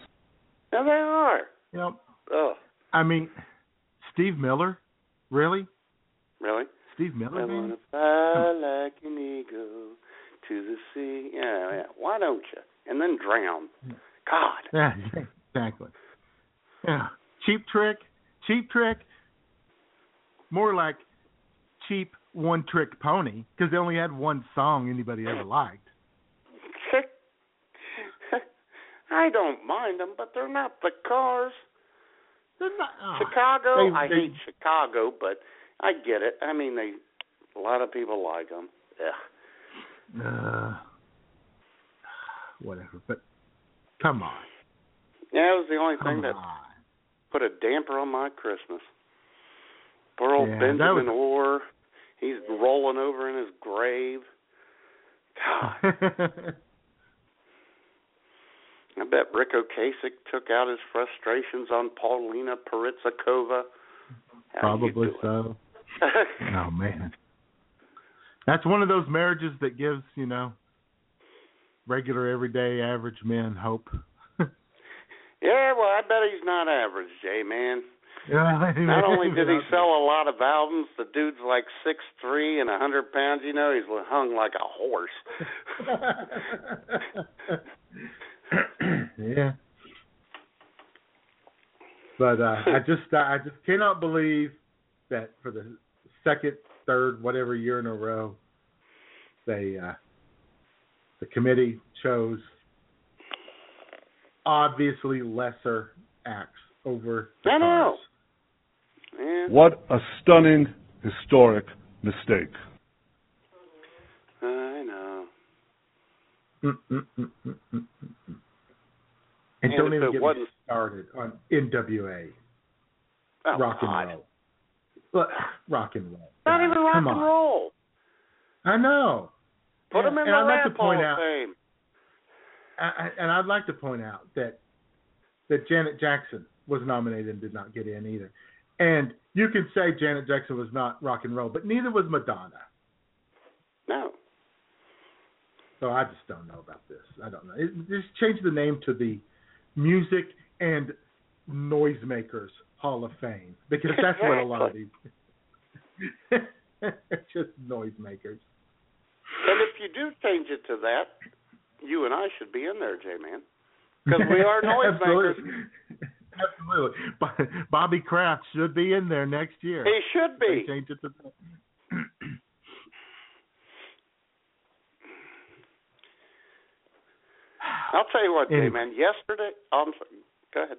Now they are. You know, Oh, I mean, Steve Miller, really? really? Steve Miller, I wanna fly like an eagle to the sea. Yeah, yeah. Why don't you? And then drown. God. Yeah, exactly. Yeah, cheap trick, cheap trick. More like cheap one-trick pony because they only had one song anybody ever liked. I don't mind them, but they're not the cars. They're not, oh, Chicago, they- I they- hate Chicago, but I get it. I mean, they a lot of people like them. Yeah. Uh, whatever, but come on, Yeah, it was the only come thing that put a damper on my Christmas. Poor old Yeah, Benjamin was- Orr, he's rolling over in his grave. God, I bet Ric Ocasek took out his frustrations on Paulina you Probably so. Oh man, that's one of those marriages that gives you know regular, everyday, average men hope. Yeah, well, I bet he's not average, Jay man. Yeah, Not only did he sell a lot of albums, the dude's like six three and a hundred pounds. You know, he's hung like a horse. yeah. But uh, I just I just cannot believe that for the second, third, whatever year in a row, they uh, the committee chose obviously lesser acts over the I know. Yeah, What a stunning, historic mistake. I know. And, And don't even get me wasn't- started on NWA. Oh, rock and God. roll. But rock and roll. Not even rock come and on. roll. I know. Put And- him in and the I'd like to point Hall out, of Fame. I- and I'd like to point out that that Janet Jackson was nominated and did not get in either. And you can say Janet Jackson was not rock and roll, but neither was Madonna. No. So I just don't know about this. I don't know. It, just change the name to the Music and Noisemakers Hall of Fame because that's what a lot of these. just noisemakers. And if you do change it to that, you and I should be in there, J man. Because we are noisemakers. Absolutely. Absolutely. Bo- Bobby Kraft should be in there next year. He should They be. change it to that. I'll tell you what, J Anyway. man. Yesterday, I'm sorry. Go ahead.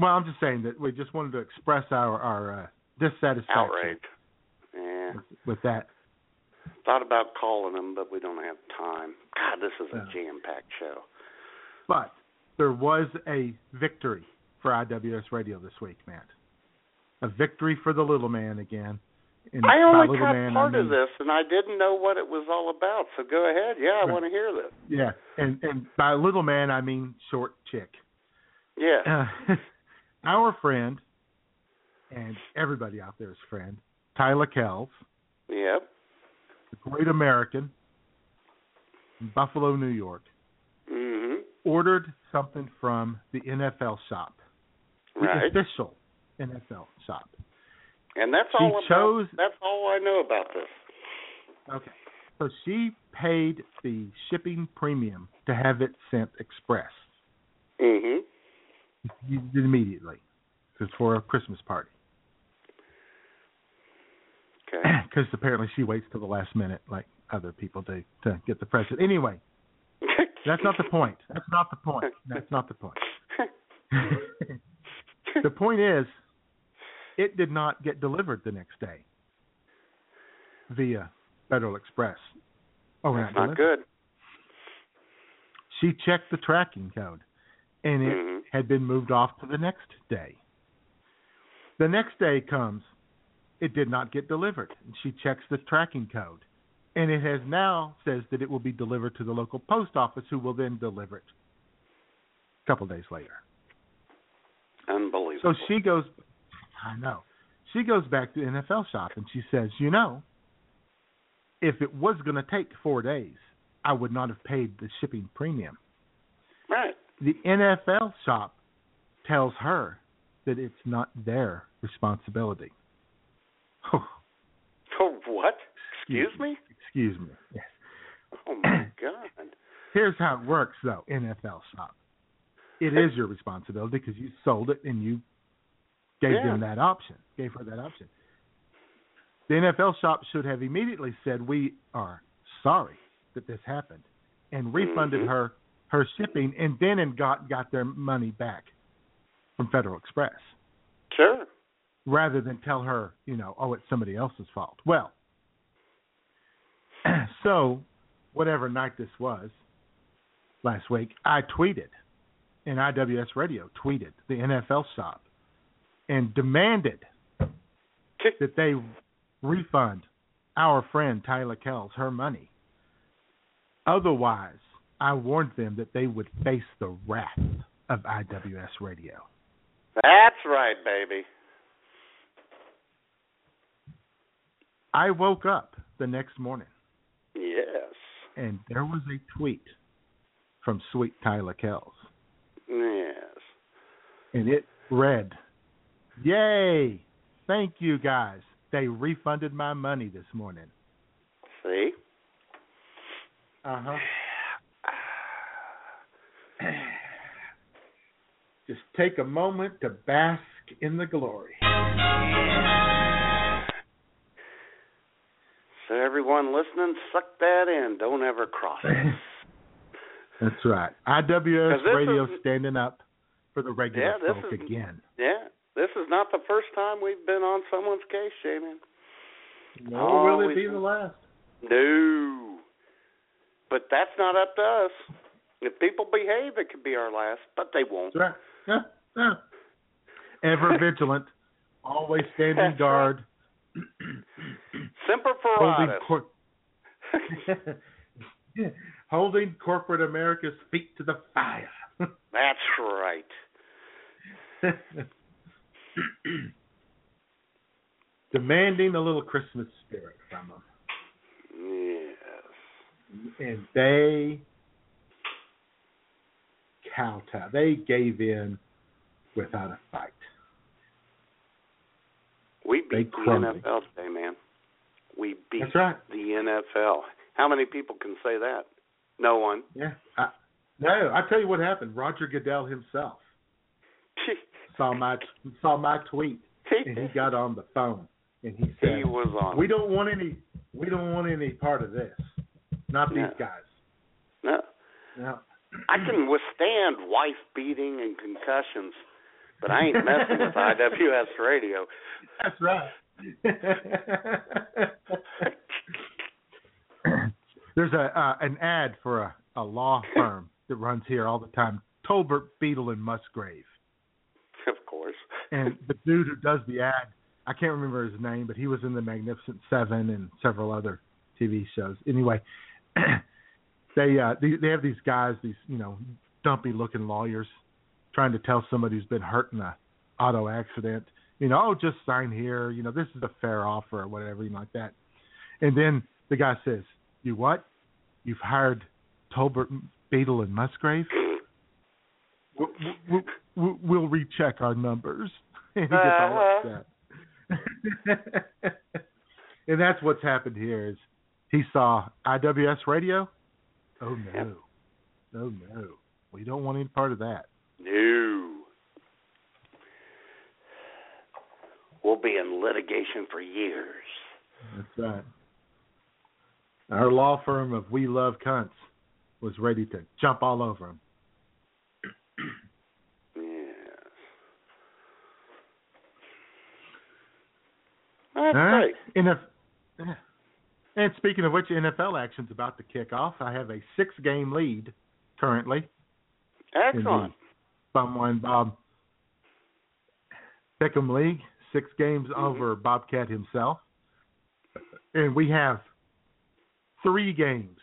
Well, I'm just saying that we just wanted to express our our uh, dissatisfaction Outrage. Yeah. with, with that. Thought about calling them, but we don't have time. God, this is a Yeah. jam-packed show. But there was a victory for IWS Radio this week, Matt. A victory for the little man again. And I only caught man, part I of this, and I didn't know what it was all about. So go ahead. Yeah, I Right. want to hear this. Yeah, and and by little man I mean short chick. Yeah. Uh, our friend, and everybody out there's friend, Tyler Kells, Yep. Great American, in Buffalo, New York, Mhm. ordered something from the NFL shop, the Right. official NFL shop. And that's She all about, chose- that's all I know about this. Okay. So she paid the shipping premium to have it sent express Mhm. immediately. For a Christmas party. Okay. Because apparently she waits till the last minute, like other people do, to get the present. Anyway, that's not the point. That's not the point. That's not the point. the point is, it did not get delivered the next day. via Federal Express. Oh, That's not good. She checked the tracking code, and it Mhm. had been moved off to the next day. The next day comes, it did not get delivered. And she checks the tracking code, and it has now says that it will be delivered to the local post office, who will then deliver it a couple days later. Unbelievable. So she goes, I know. She goes back to NFL shop and she says, you know, if it was going to take four days, I would not have paid the shipping premium. Right. The NFL shop tells her that it's not their responsibility. Oh, what? Excuse me? Excuse me. Yes. Oh my God. Here's how it works, though. NFL shop. It is your responsibility because you sold it and you gave Yeah. them that option, gave her that option. The NFL shop should have immediately said, "We are sorry that this happened," and refunded Mhm. her her shipping, and then and got got their money back from Federal Express, Sure. Rather than tell her, you know, oh, it's somebody else's fault. Well, so whatever night this was last week, I tweeted, and IWS Radio tweeted the NFL shop and demanded that they refund our friend Tyler Kells her money. Otherwise, I warned them that they would face the wrath of IWS Radio. That's right, baby. I woke up the next morning Yes. and there was a tweet from Sweet Tyler Kells, Yes. and it read, "Yay! Thank you guys. They refunded my money this morning." See? Uh huh. Just take a moment to bask in the glory. Everyone listening, suck that in. Don't ever cross it. That's right. IWS Radio is- standing up for the regular Yeah, this folk is- again. Yeah. This is not the first time we've been on someone's case, J Man. Nor Oh, will it we- be the last. No. But that's not up to us. If people behave, it could be our last, but they won't. That's right. Yeah, yeah. Ever vigilant, always standing guard, Semper holding cor- holding corporate America's feet to the fire. That's right. Demanding a little Christmas spirit from them. Yes. and they kowtowed. They gave in without a fight. We They beat the crumbled. NFL today, man. We beat That's right. the NFL. How many people can say that? No one. Yeah. I, no, I tell you what happened. Roger Goodell himself saw my saw my tweet and he got on the phone and he said, he was on. "We don't want any. We don't want any part of this. Not these No. guys." no. No. I can withstand wife beating and concussions, but I ain't messing with IWS radio. That's right. There's a uh, an ad for a, a law firm that runs here all the time. Tolbert, Beadle, and Musgrave. Of course. And the dude who does the ad, I can't remember his name, but he was in the Magnificent Seven and several other TV shows. Anyway, they uh they, they have these guys, these you know dumpy looking lawyers, trying to tell somebody who's been hurt in a auto accident, you know, oh just sign here, you know, this is a fair offer or whatever, you know, like that. And then the guy says, "You what? You've hired Tolbert, Beadle, and Musgrave." We'll, we'll, we'll, we'll recheck our numbers. And he gets all uh-huh. upset. and that's what's happened here is he saw IWS radio. Oh no. Oh no. We don't want any part of that. No. We'll be in litigation for years. That's right. Our law firm of We Love Cunts was ready to jump all over him. That's All right. right. And. And speaking of which, NFL action's about to kick off. I have a six-game lead currently. Excellent. Bumwine Bob Pick'em League, six games Mm-hmm. over Bobcat himself. And we have three games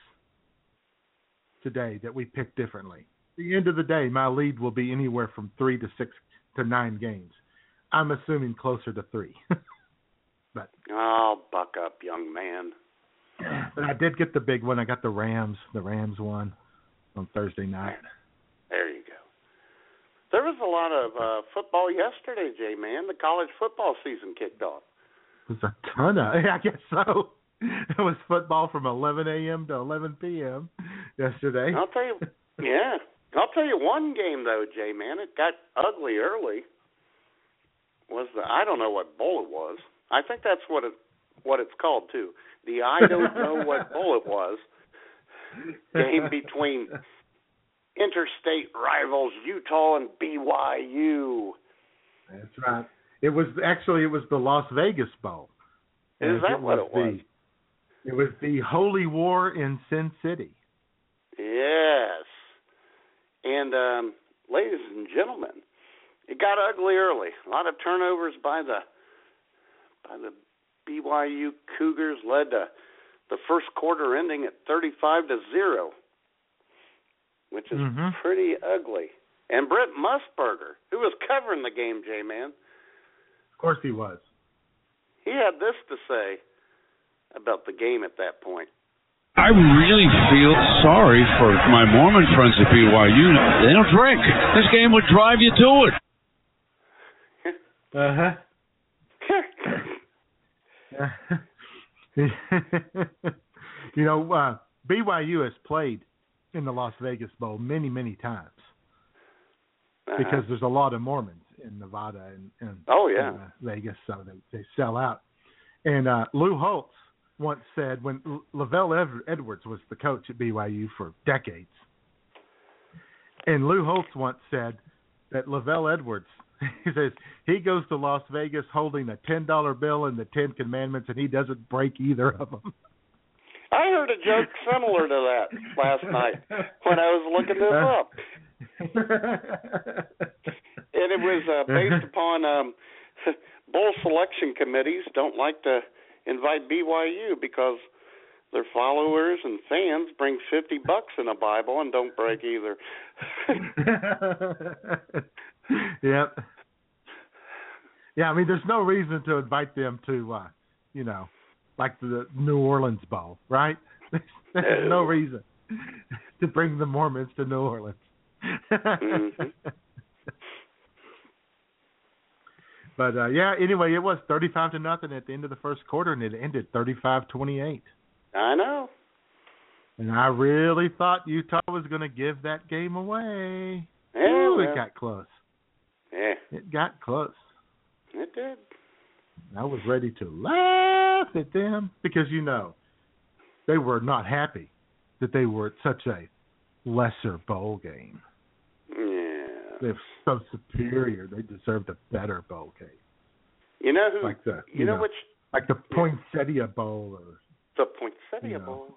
today that we pick differently. At the end of the day, my lead will be anywhere from three to six to nine games. I'm assuming closer to three. but Oh, buck up, young man. but I did get the big one. I got the Rams. The Rams won on Thursday night. There you go. There was a lot of uh, football yesterday, Jay. Man, the college football season kicked off. Was a ton of. Yeah, I guess so. It was football from 11 a.m. to 11 p.m. yesterday. I'll tell you, yeah, I'll tell you one game though, Jay. Man, it got ugly early. Was the I don't know what bowl it was. I think that's what it what it's called too. The I don't know what bowl it was game between interstate rivals Utah and BYU. That's right. It was actually it was the Las Vegas Bowl. Is that what it was? The, it was the Holy War in Sin City. Yes. And um ladies and gentlemen, it got ugly early. A lot of turnovers by the by the BYU Cougars led to the first quarter ending at 35 to 0, which is Mhm. pretty ugly. And Brent Musburger, who was covering the game, J Man, Of course he was. he had this to say about the game at that point. I really feel sorry for my Mormon friends at BYU. They don't drink. This game would drive you to it. Uh huh. you know, uh, BYU has played in the Las Vegas Bowl many, many times Uh-huh. because there's a lot of Mormons in Nevada and, and Oh, yeah. uh, Vegas, so they they sell out. And uh, Lou Holtz once said when L- LaVell Ev- Edwards was the coach at BYU for decades, and Lou Holtz once said that LaVell Edwards he says he goes to Las Vegas holding a ten dollar bill and the Ten Commandments, and he doesn't break either of them. Heard a joke similar to that last night when I was looking this up. and it was uh, based upon um bowl selection committees don't like to invite BYU because their followers and fans bring 50 bucks in a Bible and don't break either. yep. Yeah, I mean, there's no reason to invite them to, uh, you know, like the New Orleans Bowl, right? There's no reason to bring the Mormons to New Orleans. Mhm. But uh yeah, anyway, it was 35 to nothing at the end of the first quarter and it ended 35-28. I know. And I really thought Utah was going to give that game away. Yeah, Ooh, well, it got close. yeah, It got close. it did. I was ready to laugh at them because you know they were not happy that they were at such a lesser bowl game. Yeah. They're so superior. They deserved a better bowl game, You know who? like the you know, know, which like the Poinsettia Bowl or the Poinsettia You know. Bowl.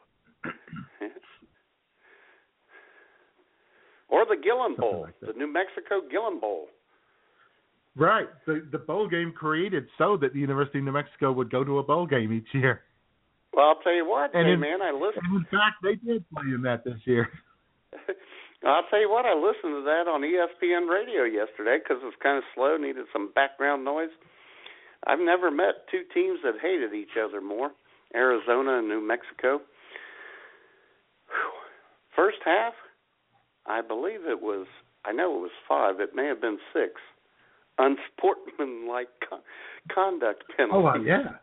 or the Gildan Something Bowl, like the New Mexico Gildan Bowl. right. The the bowl game created so that the University of New Mexico would go to a bowl game each year. Well, I'll tell you what, And hey in- man, I listened. And in fact, they did play in that this year. I'll tell you what, I listened to that on ESPN radio yesterday because it was kind of slow, needed some background noise. I've never met two teams that hated each other more, Arizona and New Mexico. First half, I believe it was, I know it was five, it may have been six, unsportsmanlike con- conduct penalty. Oh yeah,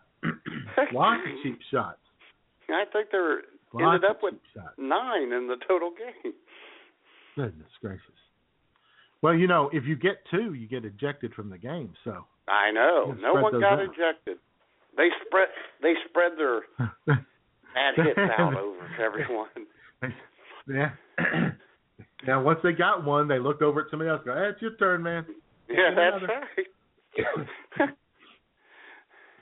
lots of cheap shots. I think Lots ended up with shots. nine in the total game. Goodness gracious. Well, you know, if you get two, you get ejected from the game. So I know. No one got out. ejected. They spread they spread their bad hits out over to everyone. yeah. now, once they got one, they looked over at somebody else. and Go, hey, it's your turn, man. Yeah, that's Another. right.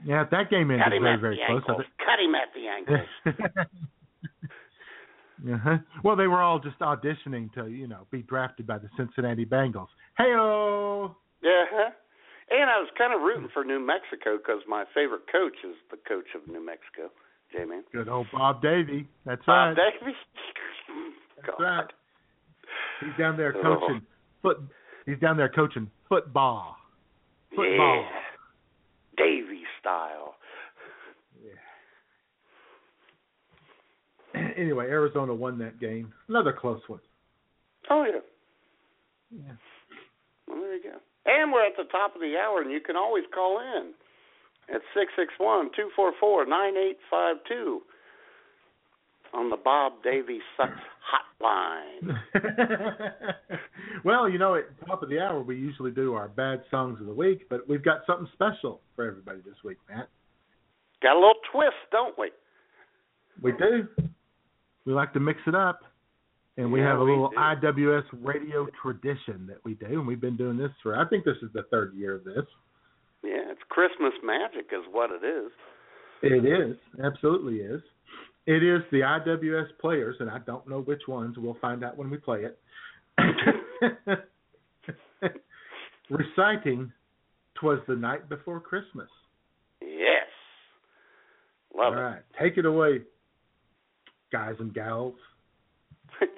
Yeah, that game ended very, very close. Cut him at the ankles. uh-huh. Well, they were all just auditioning to, you know, be drafted by the Cincinnati Bengals. Hey-oh! Yeah. huh? And I was kind of rooting for New Mexico because my favorite coach is the coach of New Mexico, J-Man. Good old Bob Davie. That's Bob right. Davis. That's right. He's down there Oh. coaching foot. He's down there coaching football. Football. Yeah. Style. Anyway, Arizona won that game. Another close one. Oh, yeah. Yeah. Well, there you go. And we're at the top of the hour, and you can always call in at six six one two four four nine eight five two on the Bob Davie Sucks hotline. well, you know, at the top of the hour, we usually do our bad songs of the week, but we've got something special for everybody this week, Matt. Got a little twist, don't we? We do. We like to mix it up. And we Yeah, have a we little do. IWS radio tradition that we do, and we've been doing this for, I think this is the third year of this. Yeah, it's Christmas magic, is what it is. It is, absolutely is. It is the IWS players, and I don't know which ones. We'll find out when we play it. Reciting "Twas the Night Before Christmas." Yes. Love it. All right, take it away, guys and gals. Twas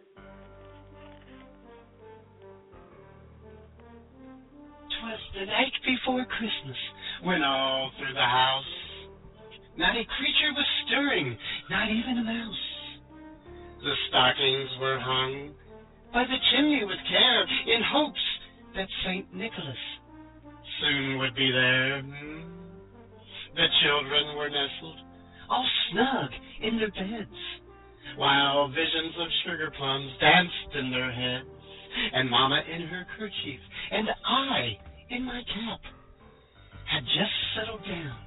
the night before Christmas when all through the house not a creature was stirring, not even a mouse. The stockings were hung by the chimney with care in hopes that St. Nicholas soon would be there. Hmm. The children were nestled all snug in their beds while visions of sugar plums danced in their heads and Mama in her kerchief and I in my cap had just settled down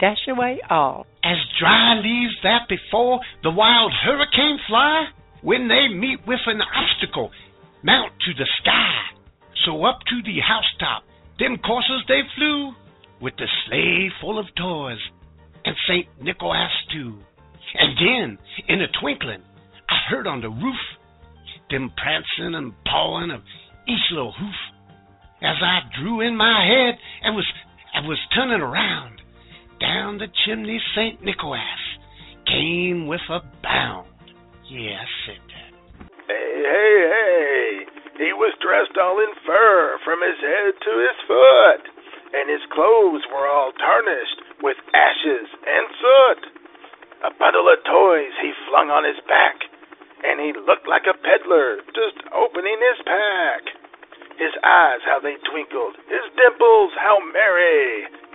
dash away all. As dry leaves that before the wild hurricane fly, when they meet with an obstacle, mount to the sky. So up to the housetop, them coursers they flew, with the sleigh full of toys, and St. Nicholas too. And then, in a twinkling, I heard on the roof them prancing and pawing of each little hoof. As I drew in my head and was I was turning around, down the chimney St. Nicholas came with a bound. Yeah, I said that. Hey, hey, hey! He was dressed all in fur from his head to his foot, and his clothes were all tarnished with ashes and soot. A bundle of toys he flung on his back, and he looked like a peddler just opening his pack. His eyes, how they twinkled, his dimples, how merry.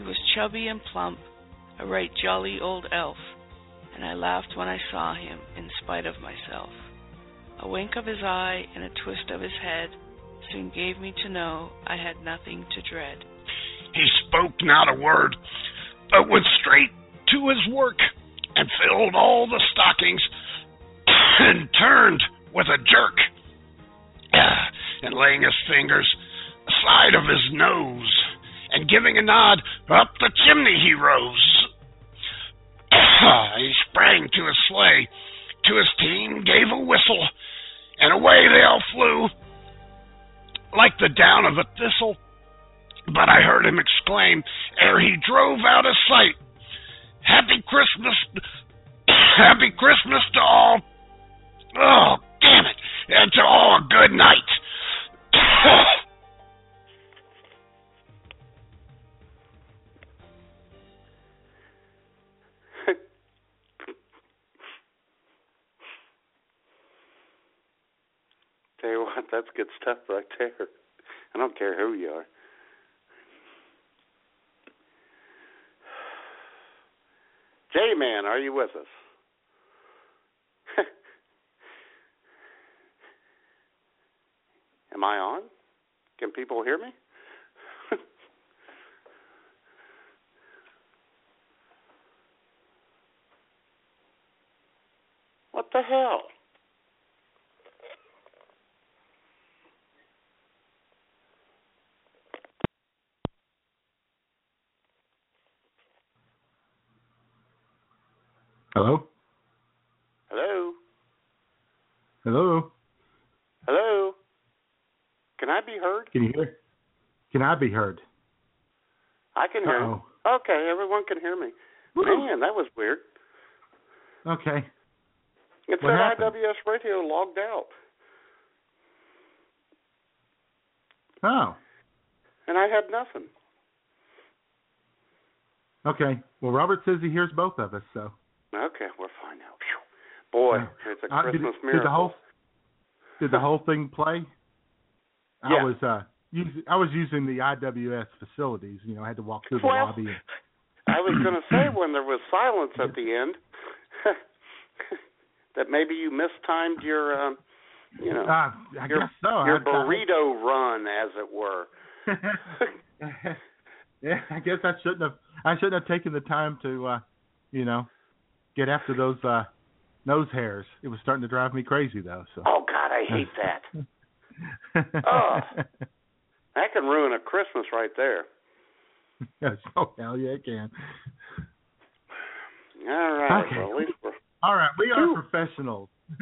He was chubby and plump, a right jolly old elf, and I laughed when I saw him in spite of myself. A wink of his eye and a twist of his head soon gave me to know I had nothing to dread. He spoke not a word, but went straight to his work and filled all the stockings and turned with a jerk and laying his fingers aside of his nose and giving a nod up the chimney he rose. he sprang to his sleigh, to his team, gave a whistle, and away they all flew like the down of a thistle. But I heard him exclaim ere he drove out of sight, Happy Christmas, Happy Christmas to all. Oh, damn it, and to all a good night. Tell you what, that's good stuff right there. I don't care who you are. J Man, are you with us? Am I on? Can people hear me? what the hell? Hello? Hello? Hello? Hello? Can I be heard? Can you hear? Can I be heard? I can hear. Okay, everyone can hear me. Man, that was weird. Okay. It What said happened? IWS Radio logged out, Oh. and I had nothing. Okay. Well, Robert says he hears both of us, so. Okay, we're fine now. Phew. Boy, Yeah. it's a Uh, Christmas it- miracle. did the whole did the whole thing play? I was uh using I was using the IWS facilities. You know, I had to walk through the lobby. And, I was going to say when there was silence at the end that maybe you mistimed your, um, you know, uh, I your, guess so. your I- I- burrito run, as it were. yeah, I guess I shouldn't have. I shouldn't have taken the time to, uh, you know, get after those uh nose hairs. It was starting to drive me crazy though. So. Oh God, I hate that. Oh. That can ruin a Christmas right there. yes. Oh hell yeah, it can. All right. Okay. Well, at least we're, All right, we are Whew. professionals.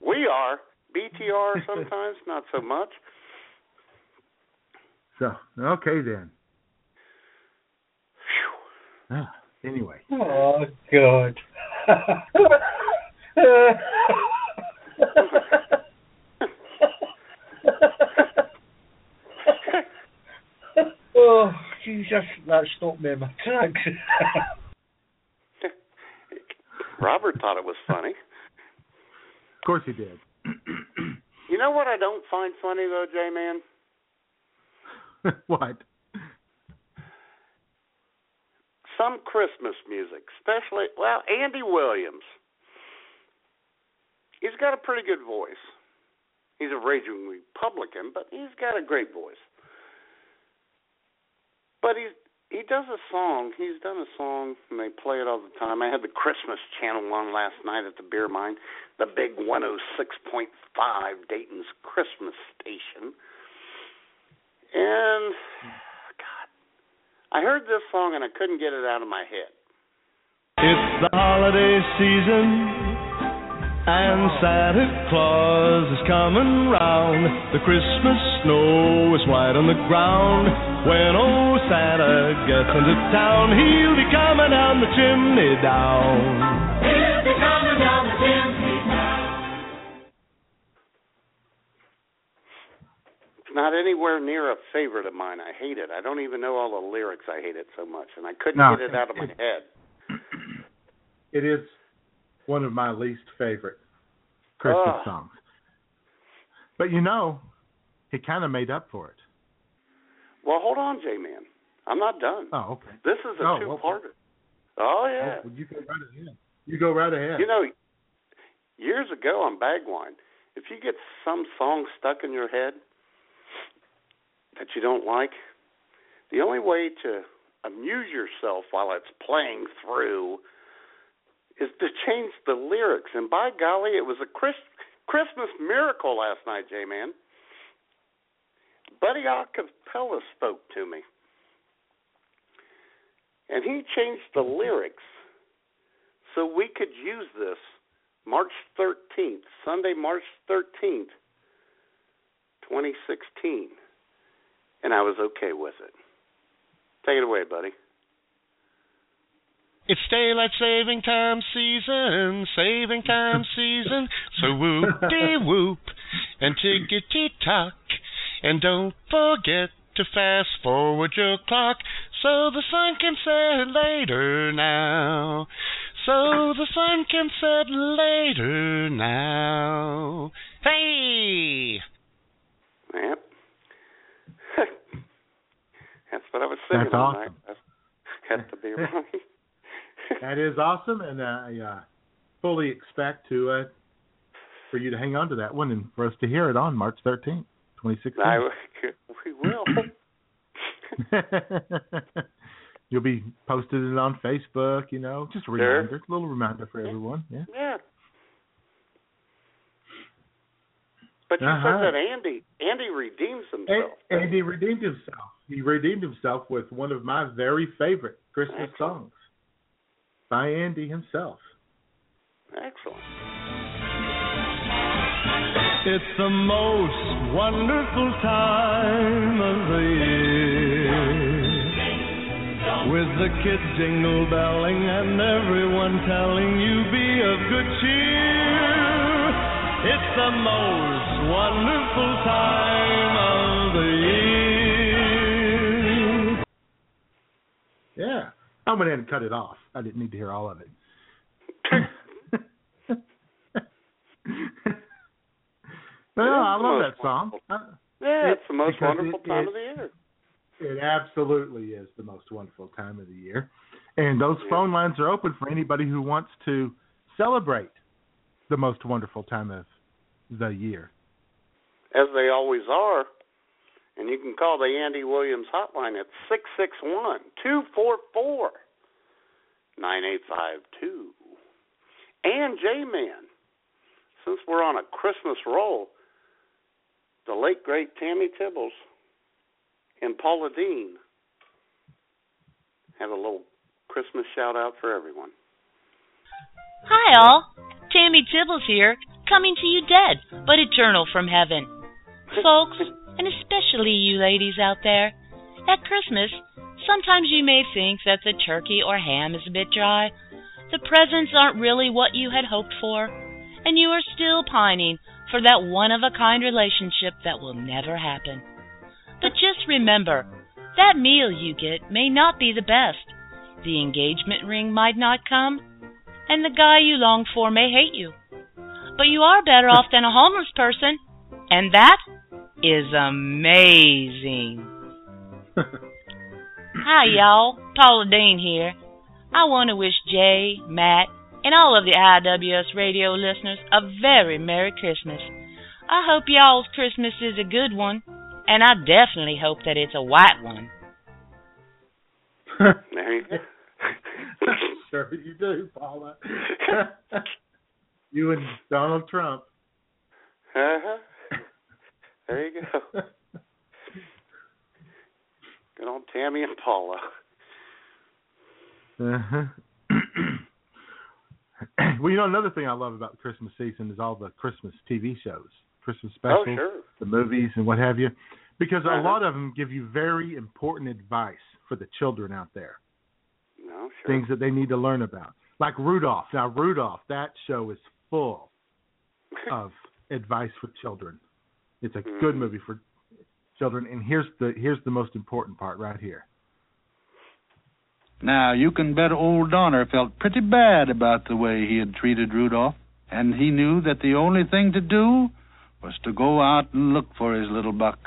we are BTR sometimes, not so much. so okay then. Ah, anyway. Oh God. oh Jesus, that stopped me in my tracks. Robert thought it was funny. Of course he did. You know what I don't find funny though, J Man? what? Some Christmas music, especially well, Andy Williams. He's got a pretty good voice. He's a raging Republican, but he's got a great voice. But he's he does a song. He's done a song, and they play it all the time. I had the Christmas channel on last night at the Beer Mine, the big 106.5 Dayton's Christmas station. And I heard this song and I couldn't get it out of my head. It's the holiday season, and Santa Claus is coming round. The Christmas snow is white on the ground. When old Santa gets into town, he'll be coming down the chimney down. Not anywhere near a favorite of mine. I hate it. I don't even know all the lyrics. I hate it so much, and I couldn't No, get it out of my it- head. It is one of my least favorite Christmas Ugh. songs. But you know, he kind of made up for it. Well, hold on, J Man. I'm not done. Oh, okay. This is a Oh, two-parter. Oh yeah. Oh, well, you go right ahead. You go right ahead. You know, years ago on Bagwine, if you get some song stuck in your head that you don't like, the only way to amuse yourself while it's playing through is to change the lyrics. And by golly, it was a Chris, Christmas miracle last night, J Man. Buddy Acapella spoke to me. And he changed the lyrics so we could use this March 13th, Sunday, March 13th, 2016. And I was okay with it. Take it away, buddy. It's daylight saving time season, saving time season. So whoop de whoop and tickety tock. And don't forget to fast forward your clock so the sun can set later now. So the sun can set later now. Hey! Yep. That's what I was singing That's awesome. That to be right. that is awesome, and I uh, fully expect to uh, for you to hang on to that one and for us to hear it on March 13th, 2016. I, we will. You'll be posting it on Facebook, you know, just a Sure. reminder, a little reminder for everyone. Yeah. Yeah. But you Uh-huh. said that Andy Andy redeems himself. And, and he redeemed himself. He redeemed himself with one of my very favorite Christmas songs by Andy himself. Excellent. It's the most wonderful time of the year. With the kids jingle belling and everyone telling you be of good cheer. It's the most wonderful time of the year. Yeah. I went ahead and cut it off. I didn't need to hear all of it. but no, I love that song. Uh, Yeah, it's the most because wonderful it- time it- of the year. It absolutely is the most wonderful time of the year. And those phone lines are open for anybody who wants to celebrate the most wonderful time of the year. As they always are. And you can call the Andy Williams hotline at six six one two four four nine eight five two. And J Man, since we're on a Christmas roll, the late great Tammy Tibbles and Paula Deen have a little Christmas shout out for everyone. Hi, all. Tammy Tibbles here, coming to you dead, but eternal from heaven. Folks, and especially you ladies out there, at Christmas, sometimes you may think that the turkey or ham is a bit dry, the presents aren't really what you had hoped for, and you are still pining for that one of a kind relationship that will never happen. But just remember, that meal you get may not be the best. The engagement ring might not come, and the guy you long for may hate you. But you are better off than a homeless person, and that is amazing. Hi, y'all. Paula Deen here. I want to wish Jay, Matt, and all of the IWS radio listeners a very Merry Christmas. I hope y'all's Christmas is a good one, and I definitely hope that it's a white one. There you go. sure you do, Paula. you and Donald Trump. Uh-huh. There you go. Good old Tammy and Paula. Uh-huh. well, you know, another thing I love about the Christmas season is all the Christmas TV shows, Christmas Oh, specials, sure. the movies, and what have you, because a Uh-huh. lot of them give you very important advice for the children out there, No, sure. things that they need to learn about. Like Rudolph. Now, Rudolph, that show is full of advice for children. It's a good Mhm. movie for children, and here's the here's the most important part right here. Now, you can bet old Donner felt pretty bad about the way he had treated Rudolph, and he knew that the only thing to do was to go out and look for his little buck.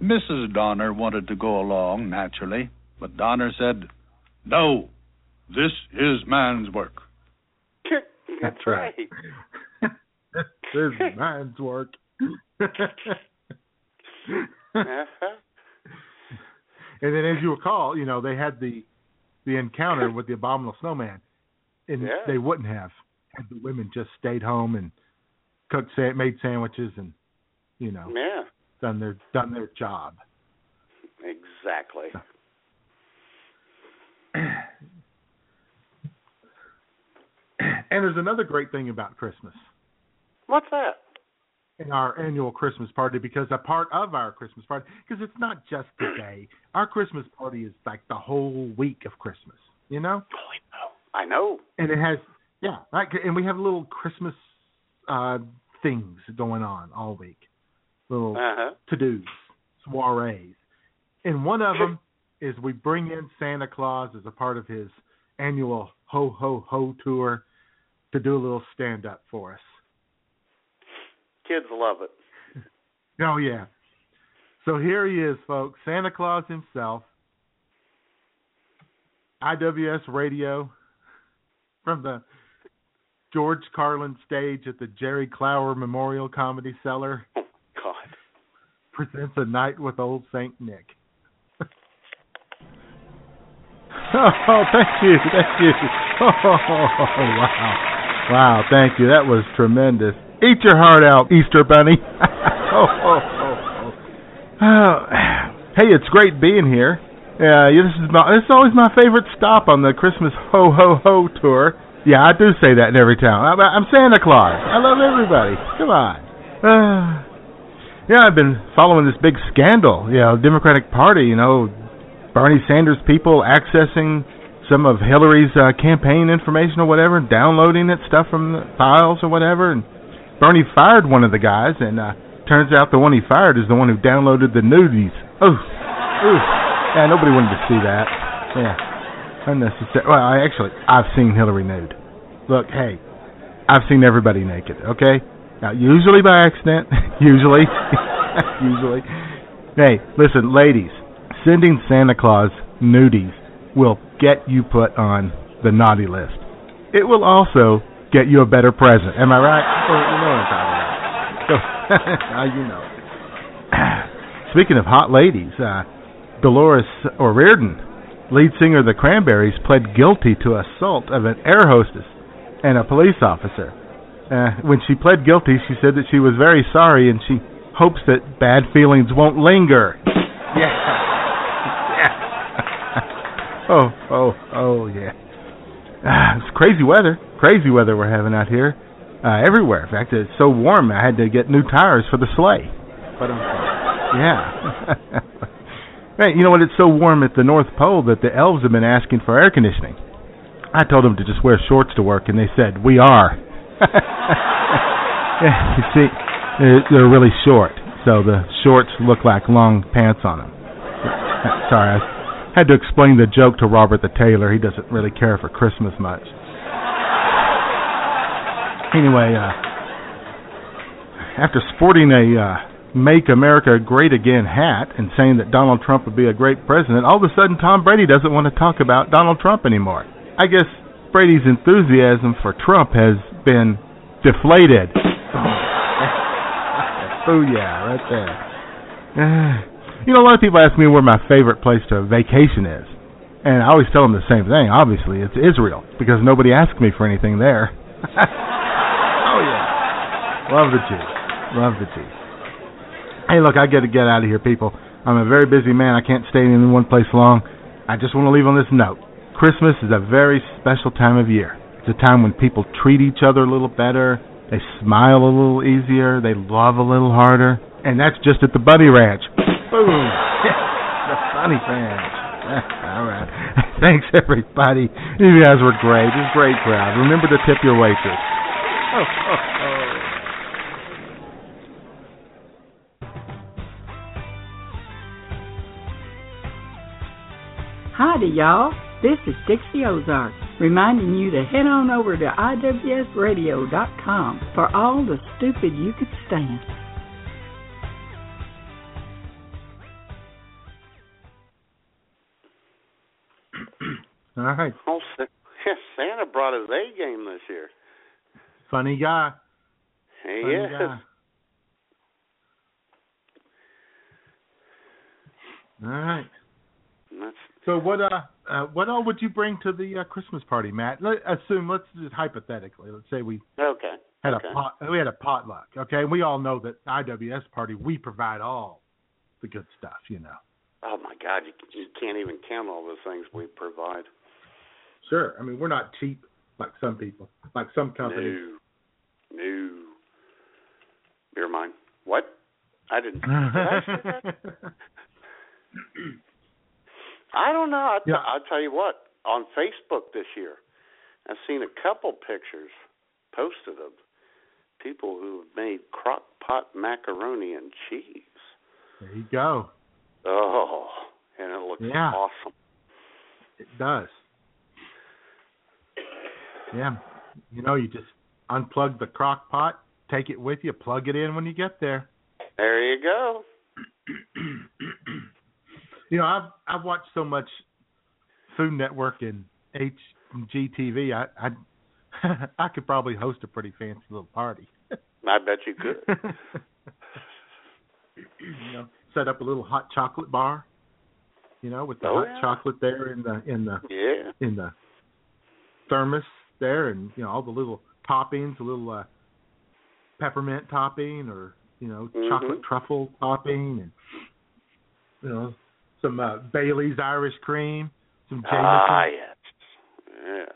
Mrs. Donner wanted to go along, naturally, but Donner said, No, this is man's work. That's right. this is man's work. Uh-huh. And then, as you recall, you know they had the the encounter with the abominable snowman, and Yeah. they wouldn't have had the women just stayed home and cooked, sa- made sandwiches, and you know, Yeah, done their done their job. exactly. And there's another great thing about Christmas What's that? In our annual Christmas party because a part of our Christmas party because it's not just the day. Our Christmas party is like the whole week of Christmas, you know? I know. And it has yeah, right and we have little Christmas uh things going on all week. Little Uh-huh. to-dos, soirees. And one of them is we bring in Santa Claus as a part of his annual ho ho ho tour to do a little stand up for us. Kids love it. Oh yeah. So here he is, folks. Santa Claus himself. IWS Radio from the George Carlin stage at the Jerry Clower Memorial Comedy Cellar oh, God. presents a night with old Saint Nick. oh, thank you, thank you. Oh, wow. Wow, thank you. That was tremendous. Eat your heart out, Easter Bunny. oh, oh, oh, oh. Hey, it's great being here. Uh, yeah, this is my, this is always my favorite stop on the Christmas ho ho ho tour. Yeah, I do say that in every town. I'm, I'm Santa Claus. I love everybody. Come on. Uh, yeah, I've been following this big scandal. You know, Democratic Party. You know, Bernie Sanders people accessing some of Hillary's uh, campaign information or whatever, downloading that stuff from the files or whatever. And Bernie fired one of the guys, and uh, turns out the one he fired is the one who downloaded the nudies. Oh, ooh. yeah, nobody wanted to see that. Yeah, unnecessary. Well, I actually, I've seen Hillary nude. Look, hey, I've seen everybody naked. Okay, now usually by accident, usually, usually. Hey, listen, ladies, sending Santa Claus nudies will get you put on the naughty list. It will also get you a better present. Am I right? Well, you know what I'm talking about. So, you know. Speaking of hot ladies, uh, Dolores O'Riordan, lead singer of the Cranberries, pled guilty to assault of an air hostess and a police officer. Uh, when she pled guilty, she said that she was very sorry and she hopes that bad feelings won't linger. Yeah. yeah. oh, oh, oh, yeah. It's crazy weather. Crazy weather we're having out here. Uh, everywhere. In fact, it's so warm I had to get new tires for the sleigh. But um, yeah. hey, you know what? It's so warm at the North Pole that the elves have been asking for air conditioning. I told them to just wear shorts to work, and they said we are. yeah, you see, they're, they're really short, so the shorts look like long pants on them. Sorry, I had to explain the joke to Robert the tailor. He doesn't really care for Christmas much. Anyway, uh, after sporting a uh, "Make America Great Again" hat and saying that Donald Trump would be a great president, all of a sudden Tom Brady doesn't want to talk about Donald Trump anymore. I guess Brady's enthusiasm for Trump has been deflated. oh yeah, right there. you know, a lot of people ask me where my favorite place to vacation is, and I always tell them the same thing. Obviously, it's Israel because nobody asks me for anything there. oh yeah, love the Jews, love the Jews. Hey, look, I got to get out of here, people. I'm a very busy man. I can't stay in one place long. I just want to leave on this note. Christmas is a very special time of year. It's a time when people treat each other a little better, they smile a little easier, they love a little harder, and that's just at the Bunny Ranch. Boom! the Bunny Ranch. All right. Thanks, everybody. You guys were great. It was a great crowd. Remember to tip your waitress. Oh, oh. Howdy, y'all. This is Dixie Ozark, reminding you to head on over to IWSradio.com for all the stupid you could stand. All right. Oh, Santa brought his A game this year. Funny guy. He Funny is. guy. All right. That's So what uh uh, what all would you bring to the uh, Christmas party, Matt? Let, assume, let's just hypothetically, let's say we Okay. had okay. a pot, we had a potluck. Okay, we all know that IWS party we provide all the good stuff. You know. Oh my God, you, you can't even count all the things we provide. Sure. I mean, we're not cheap like some people, like some companies. No. No. Beer mine. What? I didn't. Did I? I don't know. I, Yeah. I'll tell you what. On Facebook this year, I've seen a couple pictures posted of people who have made crock pot macaroni and cheese. there you go. Oh, and it looks Yeah. awesome. It does. Yeah. You know, you just unplug the crock pot, take it with you, plug it in when you get there. There you go. You know, I've I've watched so much Food Network and HGTV. I I I could probably host a pretty fancy little party. I bet you could. you know, set up a little hot chocolate bar. You know, with the Oh, hot yeah. chocolate there in the in the Yeah. in the thermos there, and you know all the little toppings, a little uh, peppermint topping, or you know Mhm. chocolate truffle topping, and you know some uh, Bailey's Irish cream, some Jameson. Ah, yes. Yes.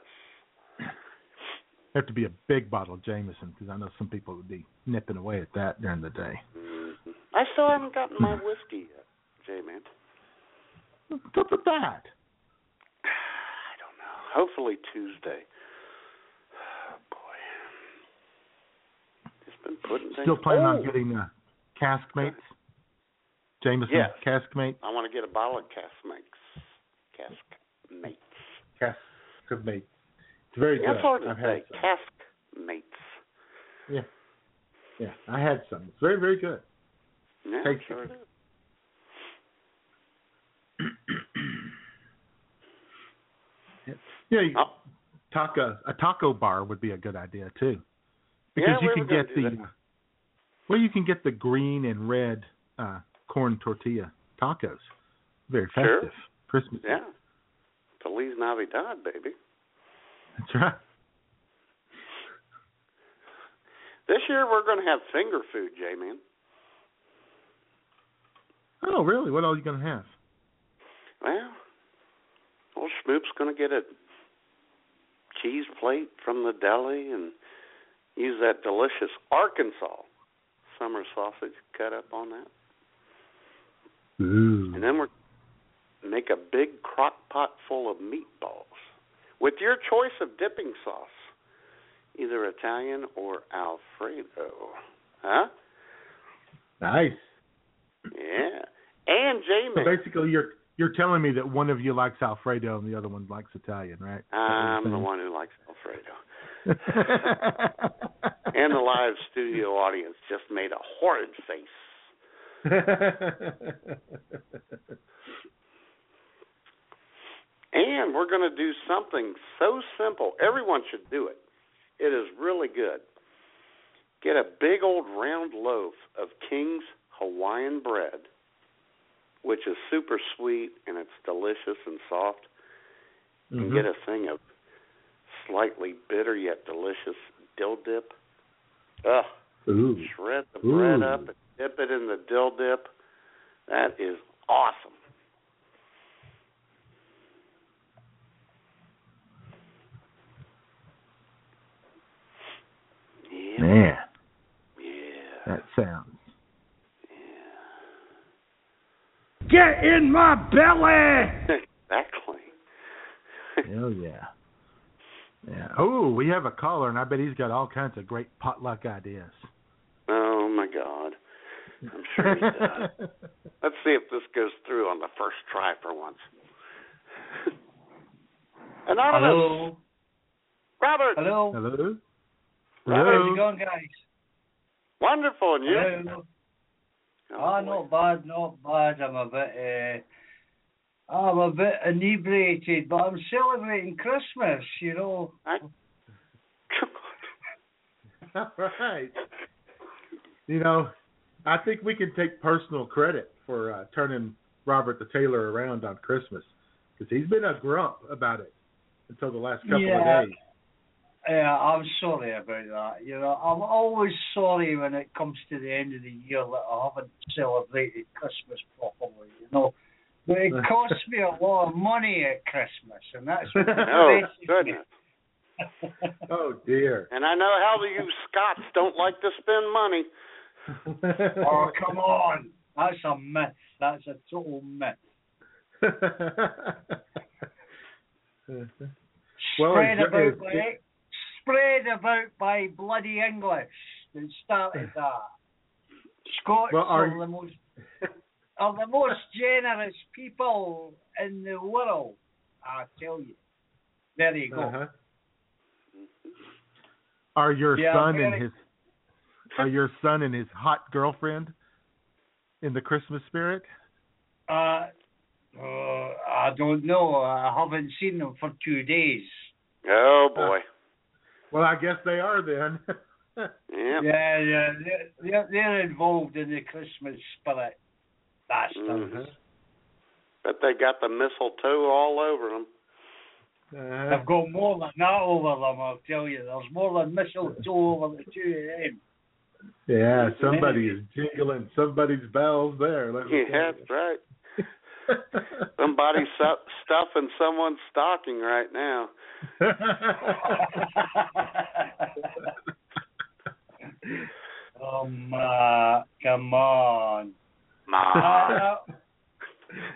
Have to be a big bottle of Jameson because I know some people would be nipping away at that during the day. Mhm. I still haven't gotten my whiskey yet, J man. What's up with that? I don't know. Hopefully Tuesday. Oh, boy. Just been putting things. Still planning oh, on getting uh, cask mates? Jameson Yes. cask mate? I want to get a bottle of cask mates. Cask mates. Cask mate. It's very good. That's hard to I've say. had some. Cask mates. Yeah. Yeah, I had some. It's very, very good. Yeah, Tasty. sure it is. Yeah, you, Oh. taco a taco bar would be a good idea too, because Yeah, you can get the that. well, you can get the green and red uh corn tortilla tacos. Very Sure. festive. Christmas. Yeah. Feliz Navidad, baby. That's right. This year we're going to have finger food, J man. Oh, really? What all you gonna have? Well, old Schmoop's going to get a cheese plate from the deli and use that delicious Arkansas summer sausage cut up on that. Ooh. And then we're make a big crock pot full of meatballs with your choice of dipping sauce, either Italian or Alfredo. Huh? Nice. Yeah. And Jamie. So basically, you're you're telling me that one of you likes Alfredo and the other one likes Italian, right? I'm the one who likes Alfredo. And the live studio audience just made a horrid face. And we're going to do something so simple. Everyone should do it. It is really good. Get a big old round loaf of King's Hawaiian bread, which is super sweet and it's delicious and soft. And Mhm. get a thing of slightly bitter yet delicious dill dip. Ugh. Ooh. Shred the bread up and dip it in the dill dip. That is awesome. Yeah. Man, Yeah. that sounds. Get in my belly! Exactly. Hell yeah. Yeah. Oh, we have a caller, and I bet he's got all kinds of great potluck ideas. Oh my God. I'm sure he does. Let's see if this goes through on the first try for once. Anonymous. Hello. Robert. Hello. Hello. How's it going, guys? Wonderful, and you? Hello. Ah, not bad, not bad. I'm a bit, uh, I'm a bit inebriated, but I'm celebrating Christmas. You know. All right. You know, I think we can take personal credit for uh, turning Robert the Taylor around on Christmas because he's been a grump about it until the last couple Yeah. of days. Yeah, I'm sorry about that. You know, I'm always sorry when it comes to the end of the year that I haven't celebrated Christmas properly. You know, but it costs me a lot of money at Christmas, and that's what Oh, stresses me. goodness. Oh dear. And I know how you Scots don't like to spend money. oh, come on. That's a myth. That's a total myth. Well, spread it's- about it's- by spread about by bloody English that started that. Scots Well, are are the most are the most generous people in the world. I tell you. There you go. Uh-huh. Are your Yeah, son very- and his are your son and his hot girlfriend in the Christmas spirit? Uh, uh, I don't know. I haven't seen them for two days. Oh boy. Well, I guess they are then. Yeah. Yeah, yeah, they're, they're, they're involved in the Christmas spirit. That's Mhm. But they got the mistletoe all over them. Uh-huh. I've got more than that over them, I'll tell you. There's more than mistletoe over the two of them. Yeah, somebody is jingling somebody's bells there. Let me Yeah, that's right. Somebody's stu- stuffing someone's stocking right now. um, uh, come on. Ma. Uh,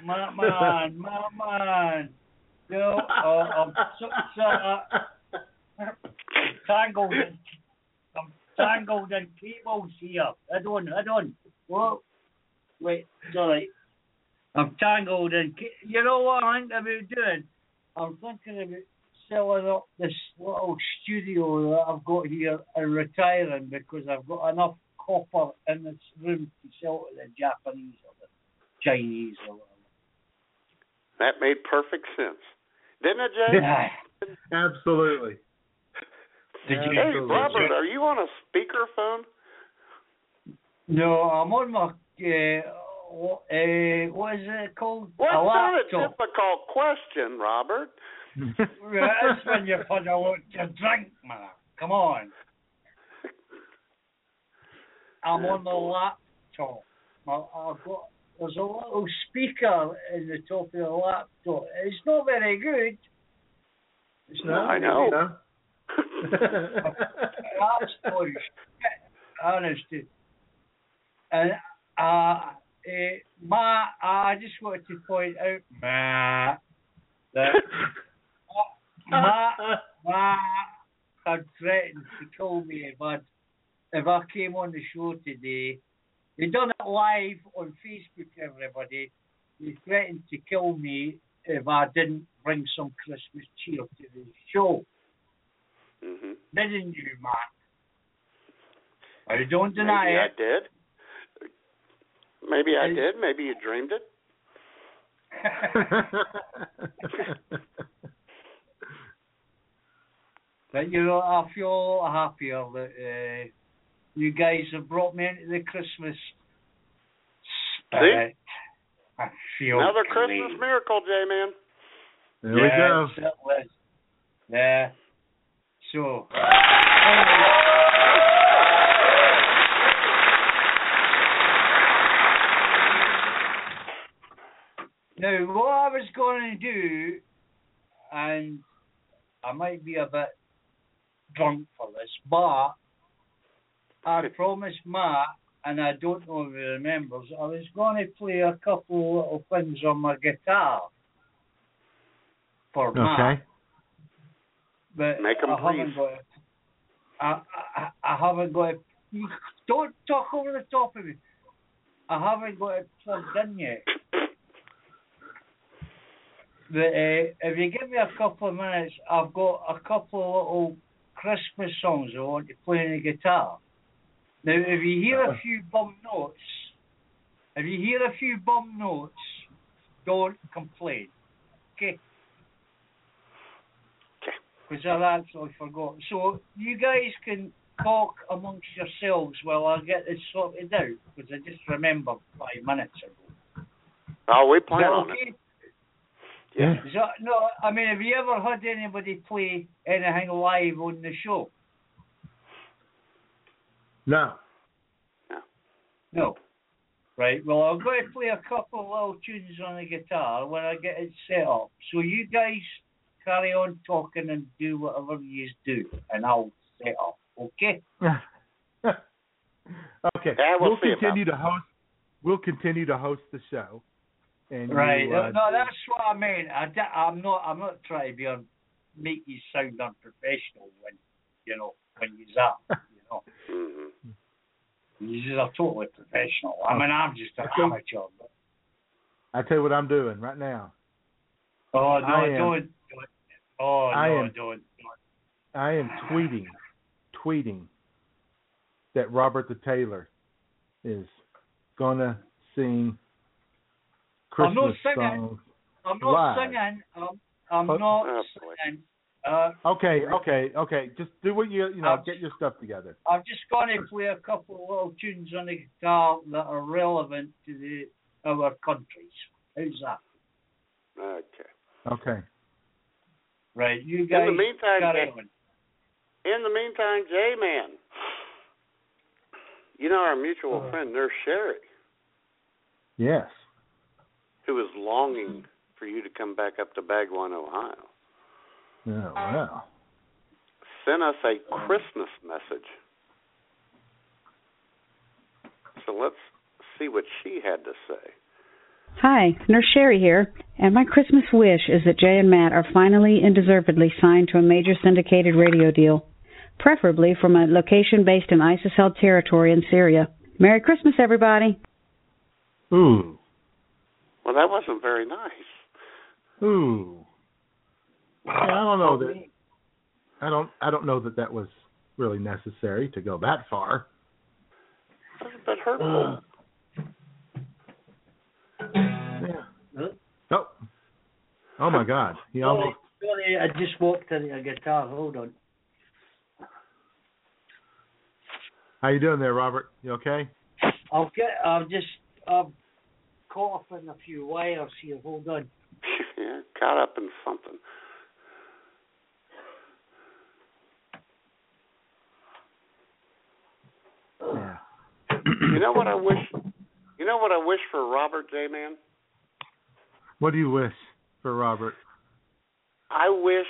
my man, my man. You know, uh, I'm so, so, uh, tangled in, I'm tangled in cables here. Hold on, hold on. Whoa. Wait, sorry. I'm tangled in. ca- You know what I'm thinking about doing? I'm thinking about selling up this little studio that I've got here and retiring because I've got enough copper in this room to sell to the Japanese or the Chinese or whatever. That made perfect sense. Didn't it, Jay? Yeah. Absolutely. Did you- Hey, Absolutely. Robert, are you on a speakerphone? No, I'm on my uh, what, uh, what is it called? Well, a it's not a laptop. difficult question, Robert. That's when you put a lot to drink, man. Come on. I'm on the laptop. I- I've got there's a little speaker in the top of the laptop. It's not very good. It's not I know. good. That's for shit, honestly. And uh, uh, Ma, I just wanted to point out, Ma, that Ma, Ma had threatened to kill me if I if I came on the show today. He done it live on Facebook, everybody. He threatened to kill me if I didn't bring some Christmas cheer to the show. hmm Didn't you, Matt? I don't deny Maybe it. I did. Maybe I Is- did. Maybe you dreamed it. But you know, I feel a lot happier that uh, you guys have brought me into the Christmas spirit. I feel Another great. Christmas miracle, J Man. There we go. Yes, it was. Yeah. So. Now, what I was going to do, and I might be a bit drunk for this, but I promised Matt, and I don't know if he remembers, I was going to play a couple of little things on my guitar for Matt. okay. But Make 'em I haven't got it. I, I, I haven't got it. Don't talk over the top of me. I haven't got it plugged in yet. But uh, if you give me a couple of minutes, I've got a couple of little Christmas songs I want to play on the guitar. Now, if you hear a few bum notes, if you hear a few bum notes, don't complain. Okay? Because I've actually forgot. So you guys can talk amongst yourselves while I get this sorted out, because I just remembered five minutes ago. Oh, we plan on okay? it. Yeah. So, no, I mean, have you ever heard anybody play anything live on the show? No. No. Right. Well, I'm going to play a couple of little tunes on the guitar when I get it set up. So you guys carry on talking and do whatever you do, and I'll set up. Okay. okay. Yeah, we'll we'll see about continue to host. We'll continue to host the show. And you, Right. uh, no, that's what I mean. I, am not. I'm not trying to be on, make you sound unprofessional when you know when you're up. You know. Mm-hmm. You're just totally professional. I mean, I'm just an Okay. amateur. But, I tell you what I'm doing right now. oh no, I am- don't, don't. Oh I no, am- don't. I am tweeting, tweeting that Robert the Taylor is gonna sing I'm not Christmas singing. songs. I'm not live. singing. I'm, I'm Oh. not Oh, singing. Uh, Okay, okay, okay. Just do what you you know. I'm- Get your stuff together. I'm just going to play a couple of little tunes on the guitar that are relevant to the our countries. How's that? Okay. Okay. Right, you guys. In the meantime, carry Jay- in the meantime, J Man, you know our mutual Uh. friend Nurse Sherry, Yes. Who is longing for you to come back up to Bagwan, Ohio, Oh well. sent us a Christmas message. So let's see what she had to say. Hi, Nurse Sherry here, and my Christmas wish is that Jay and Matt are finally and deservedly signed to a major syndicated radio deal, preferably from a location based in ISIS held territory in Syria. Merry Christmas, everybody. Ooh. Well, that wasn't very nice. Ooh. Yeah, I don't know that. I don't. I don't know that that was really necessary to go that far. That's a bit hurtful. Yeah. Oh. Oh my God. He Sorry, almost. sorry, I just walked into a guitar. Hold on. How you doing there, Robert? You okay? I'll get. I'll just. I'm caught up in a few wires here. Hold on. yeah, caught up in something. Yeah. You know what I wish? You know what I wish for Robert J. Man? What do you wish for Robert? I wish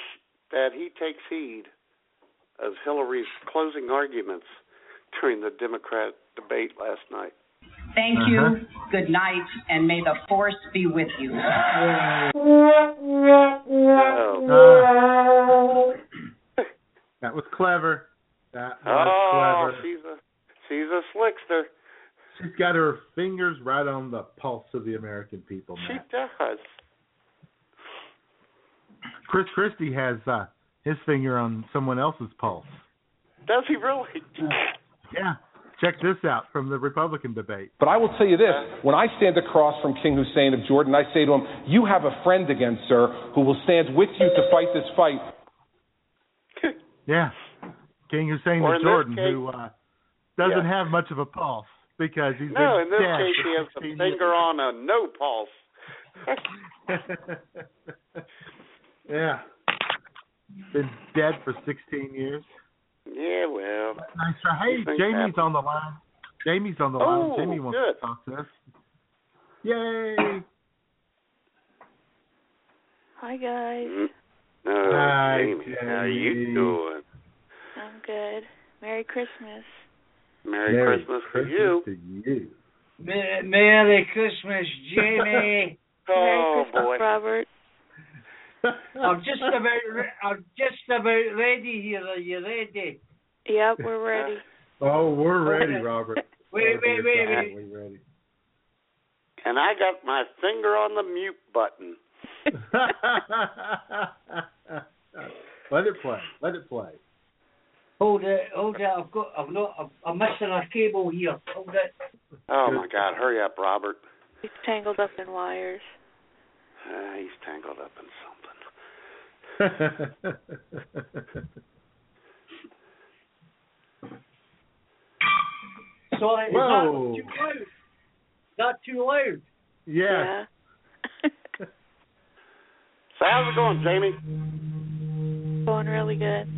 that he takes heed of Hillary's closing arguments during the Democrat debate last night. Thank Uh-huh. you. Good night, and may the force be with you. Oh, That was clever. That was oh clever. she's a she's a slickster. She's got her fingers right on the pulse of the American people, She does. Chris Christie has uh, his finger on someone else's pulse. Does he really? Yeah. Check this out from the Republican debate. But I will tell you this when I stand across from King Hussein of Jordan, I say to him, You have a friend again, sir, who will stand with you to fight this fight. Yeah. King Hussein of Jordan, case- who uh, doesn't Yeah. have much of a pulse because he's No, in this case he has a 16 finger on a no pulse. yeah. Been dead for 16 years. Yeah, well. Nice try. Hey, Jamie's on the line. Jamie's on the Oh, line. Jamie wants good. to talk to us. Yay! Hi guys. No, Hi, Jamie, how are you doing? I'm good. Merry Christmas. Merry, Christmas, for you. to you. Merry Christmas, Jamie. Oh Merry Christmas, oh, boy. Robert. I'm just about. Re- I'm just about ready here. Are you ready? Yep, we're ready. Oh, we're ready, Robert. Wait, wait, wait, God, wait. We're ready. And I got my finger on the mute button. Let it play. Let it play. Hold it, hold it. I've got. I've not. I'm, I'm missing a cable here. Hold it. Oh my God! Hurry up, Robert. He's tangled up in wires. Uh, he's tangled up in something. Sorry, is Whoa. that too loud? Is that too loud? yeah. How's it going, Jamie? Going really good.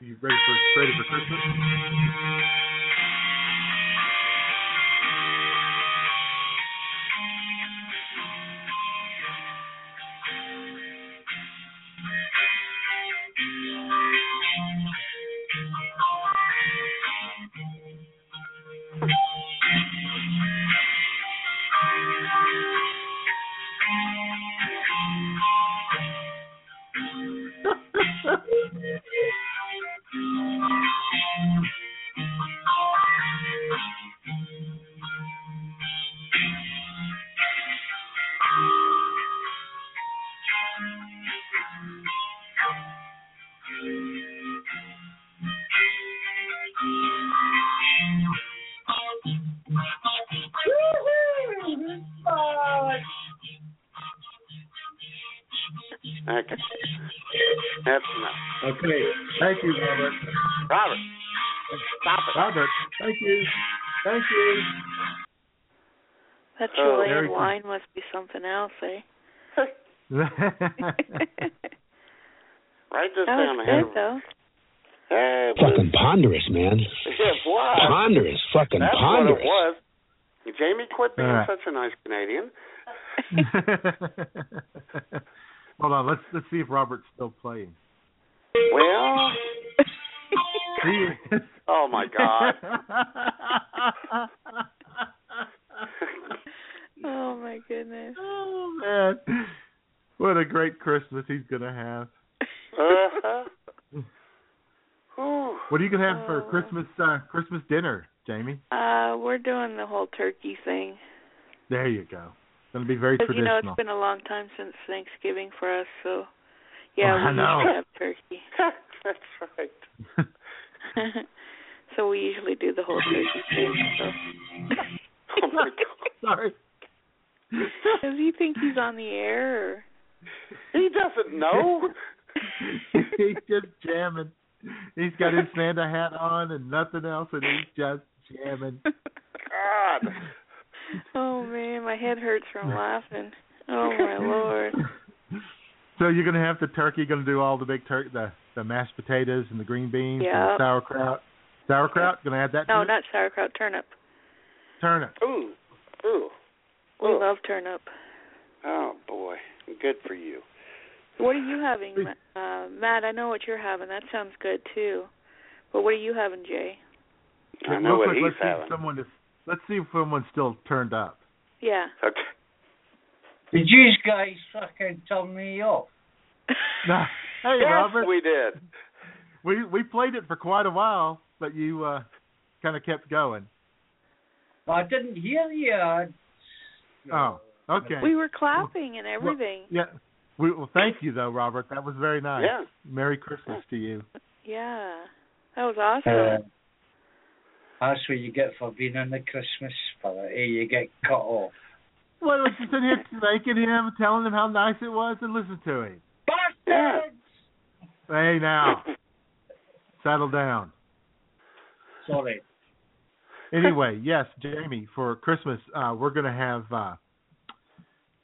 You ready for ready for Christmas? Merry Chilean wine must be something else, eh? Write this That down was ahead. good though. Hey, Fucking ponderous, man. It was. Ponderous. Fucking That's ponderous. what it was. Jamie, quit being All right. such a nice Canadian. Hold on, let's let's see if Robert's still playing. Well, oh my God. Oh my goodness. oh man, what a great Christmas he's gonna have. Uh-huh. What are you gonna have for Oh. Christmas uh Christmas dinner, Jamie? Uh, we're doing the whole turkey thing. There you go. It's Gonna be very Because you know traditional. it's been a long time since Thanksgiving for us, so yeah, Oh, I we know. usually have turkey. That's right. so we usually do the whole turkey thing. So. Oh my God. Sorry. Does he think he's on the air? Or? He doesn't know. he's just jamming. He's got his Santa hat on and nothing else, and he's just jamming. God. Oh man, my head hurts from laughing. Oh my lord. So you're gonna have the turkey. Gonna do all the big turkey, the the mashed potatoes and the green beans and the sauerkraut. Sauerkraut. Gonna add that. No, to it? not sauerkraut, turnip. turnip. Ooh. Ooh. We Ooh. love turnip. Oh boy. Good for you. What are you having, Ma- uh, Matt? I know what you're having. That sounds good too. But what are you having, Jay? I Real know what quick, he's let's see having. if someone is. Let's see if someone's still turned up. Yeah. Okay. Did you guys fucking turn me off? Nah. Hey, yes, Robert. we did. We we played it for quite a while, but you uh kind of kept going. I didn't hear you. I- Oh, okay. We were clapping and everything. Yeah. We, well, thank you though, Robert. That was very nice. Yeah. Merry Christmas to you. Yeah. That was awesome. Uh, that's what you get for being in the Christmas spirit. eh? You get cut off. Well, was you sitting here thanking him, telling him how nice it was, and listen to him. Bastards! Hey, now, settle down. Sorry. Anyway, yes, Jamie, for Christmas, uh, we're gonna have uh,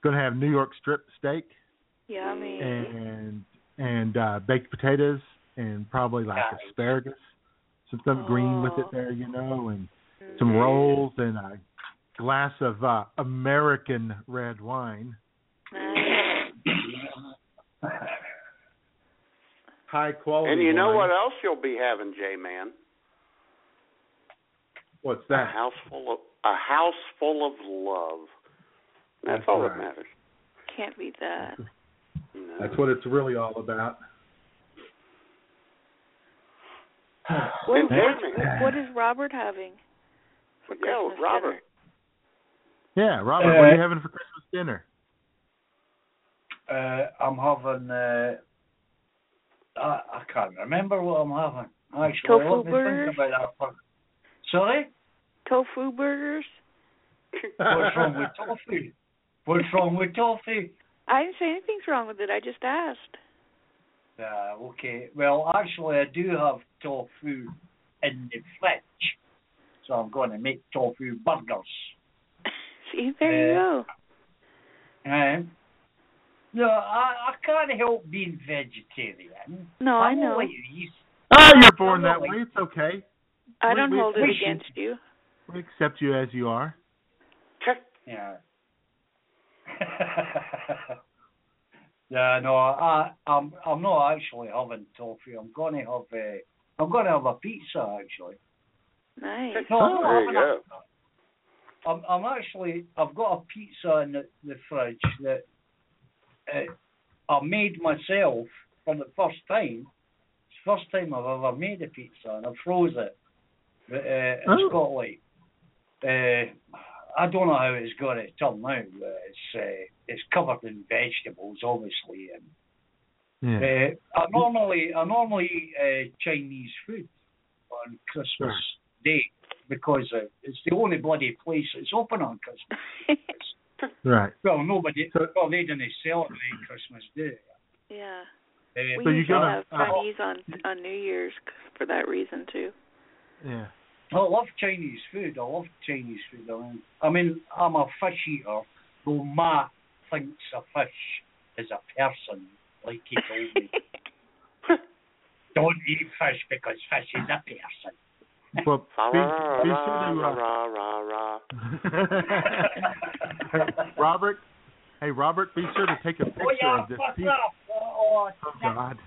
gonna have New York strip steak Yummy. and and uh, baked potatoes and probably like asparagus, some stuff green with it there, you know, and some rolls and a glass of uh, American red wine. High quality. And you know wine. what else you'll be having, J Man? What's A that? house full of a house full of love. That's, That's all right. that matters. Can't be that. No. That's what it's really all about. What, what, what is Robert having for Yeah, Christmas Robert. Yeah, Robert, what are you Uh, having for Christmas dinner? Uh, I'm having. Uh, I, I can't remember what I'm having. Actually, Tofu let me burgers? think about that. for- Sorry? Dinner? Tofu burgers? What's wrong with tofu? What's wrong with tofu? I didn't say anything's wrong with it. I just asked. Uh, okay. Well, actually, I do have tofu in the fridge, so I'm going to make tofu burgers. See, there you Uh, go. Um, no, I, I can't help being vegetarian. No, I I'm know. only these- Oh, you're born that way. It's okay. I don't we- hold it we against you. We accept you as you are. Yeah. yeah, no, I, I'm, I'm not actually having toffee. I'm gonna have a, I'm gonna have a pizza actually. Nice. No, I'm not there you having go. a- I'm, I'm actually, I've got a pizza in the, the fridge that uh, I made myself for the first time. It's the first time I've ever made a pizza, and I froze it. But uh, it's Oh. got like, uh, I don't know how it's got it till now. But it's uh, it's covered in vegetables, obviously, and Yeah. uh, I normally I normally eat uh, Chinese food on Christmas Day because uh, it's the only bloody place that's open on Christmas. Right. well, nobody, well they didn't celebrate Christmas Day. Yeah. Uh, We So you usually gotta- have Chinese on on New Year's for that reason too. Yeah. I love Chinese food. I love Chinese food. I mean, I mean, I'm a fish eater. Though Matt thinks a fish is a person, like he told me. Don't eat fish because fish is a person. Well, be, be sure to, uh, Hey, Robert. Hey, Robert, be sure to take a picture oh yeah, of this what's pizza. up? Oh, Oh, God.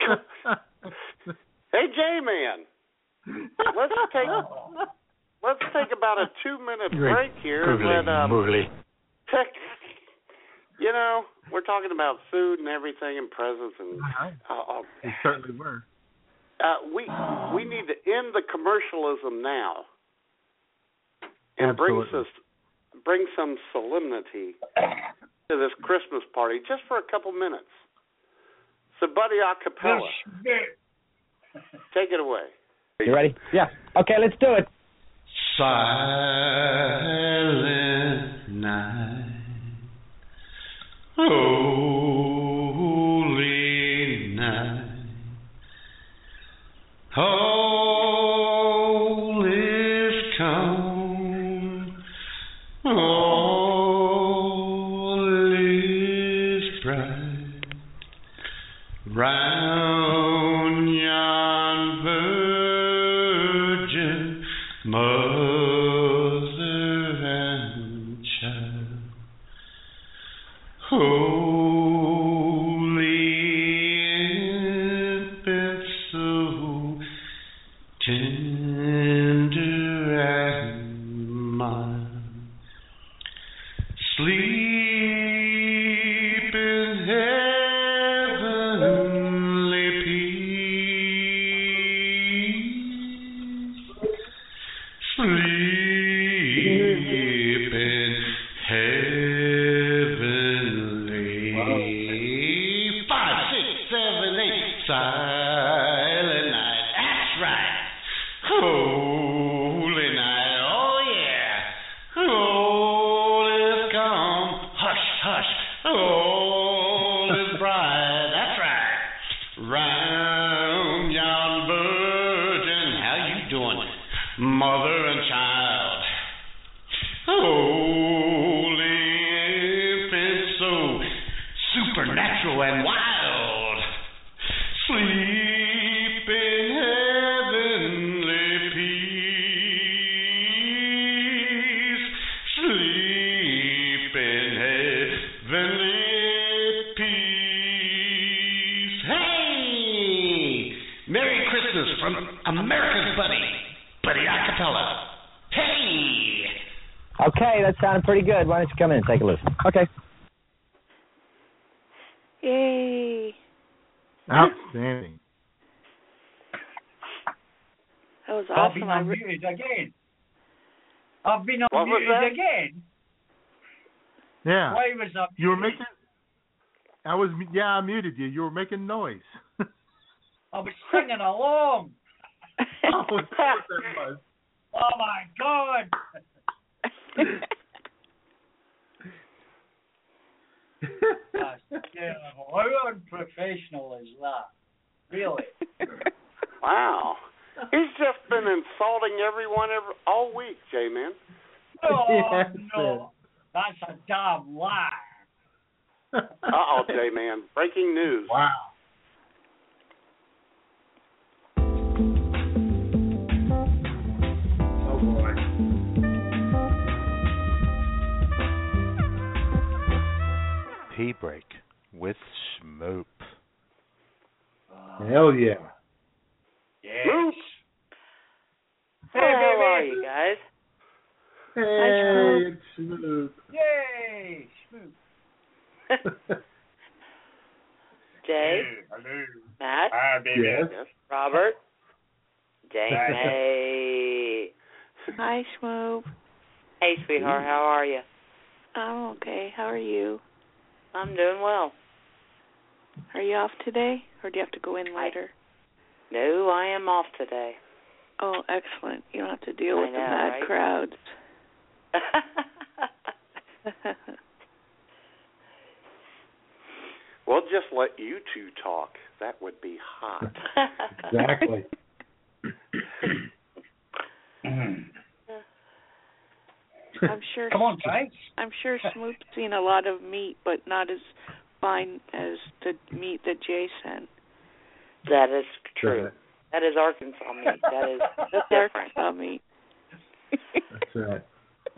Hey, J-Man. Let's take let's take about a two minute break here and let um, tech. You know, we're talking about food and everything and presents and uh, They certainly were. uh, we we need to end the commercialism now and bring Absolutely. us bring some solemnity to this Christmas party just for a couple minutes. So, Buddy Acapella, take it away. You ready? Yeah. Okay, let's do it. Silent night, holy night, virgin Okay, that sounded pretty good. Why don't you come in and take a listen? Okay. Yay! Outstanding. That was awesome. I've been awesome. I re- unmuted again. I've been What was unmuted that? again. Yeah. Why was I? You were making. I was. Yeah, I muted you. You were making noise. I was singing along. oh, of course it was. Oh my God! That's terrible. How unprofessional is that? Really? Wow. He's just been insulting everyone every, all week, J-Man. Oh, no. That's a dumb lie. Uh oh, J Man. Breaking news. Wow.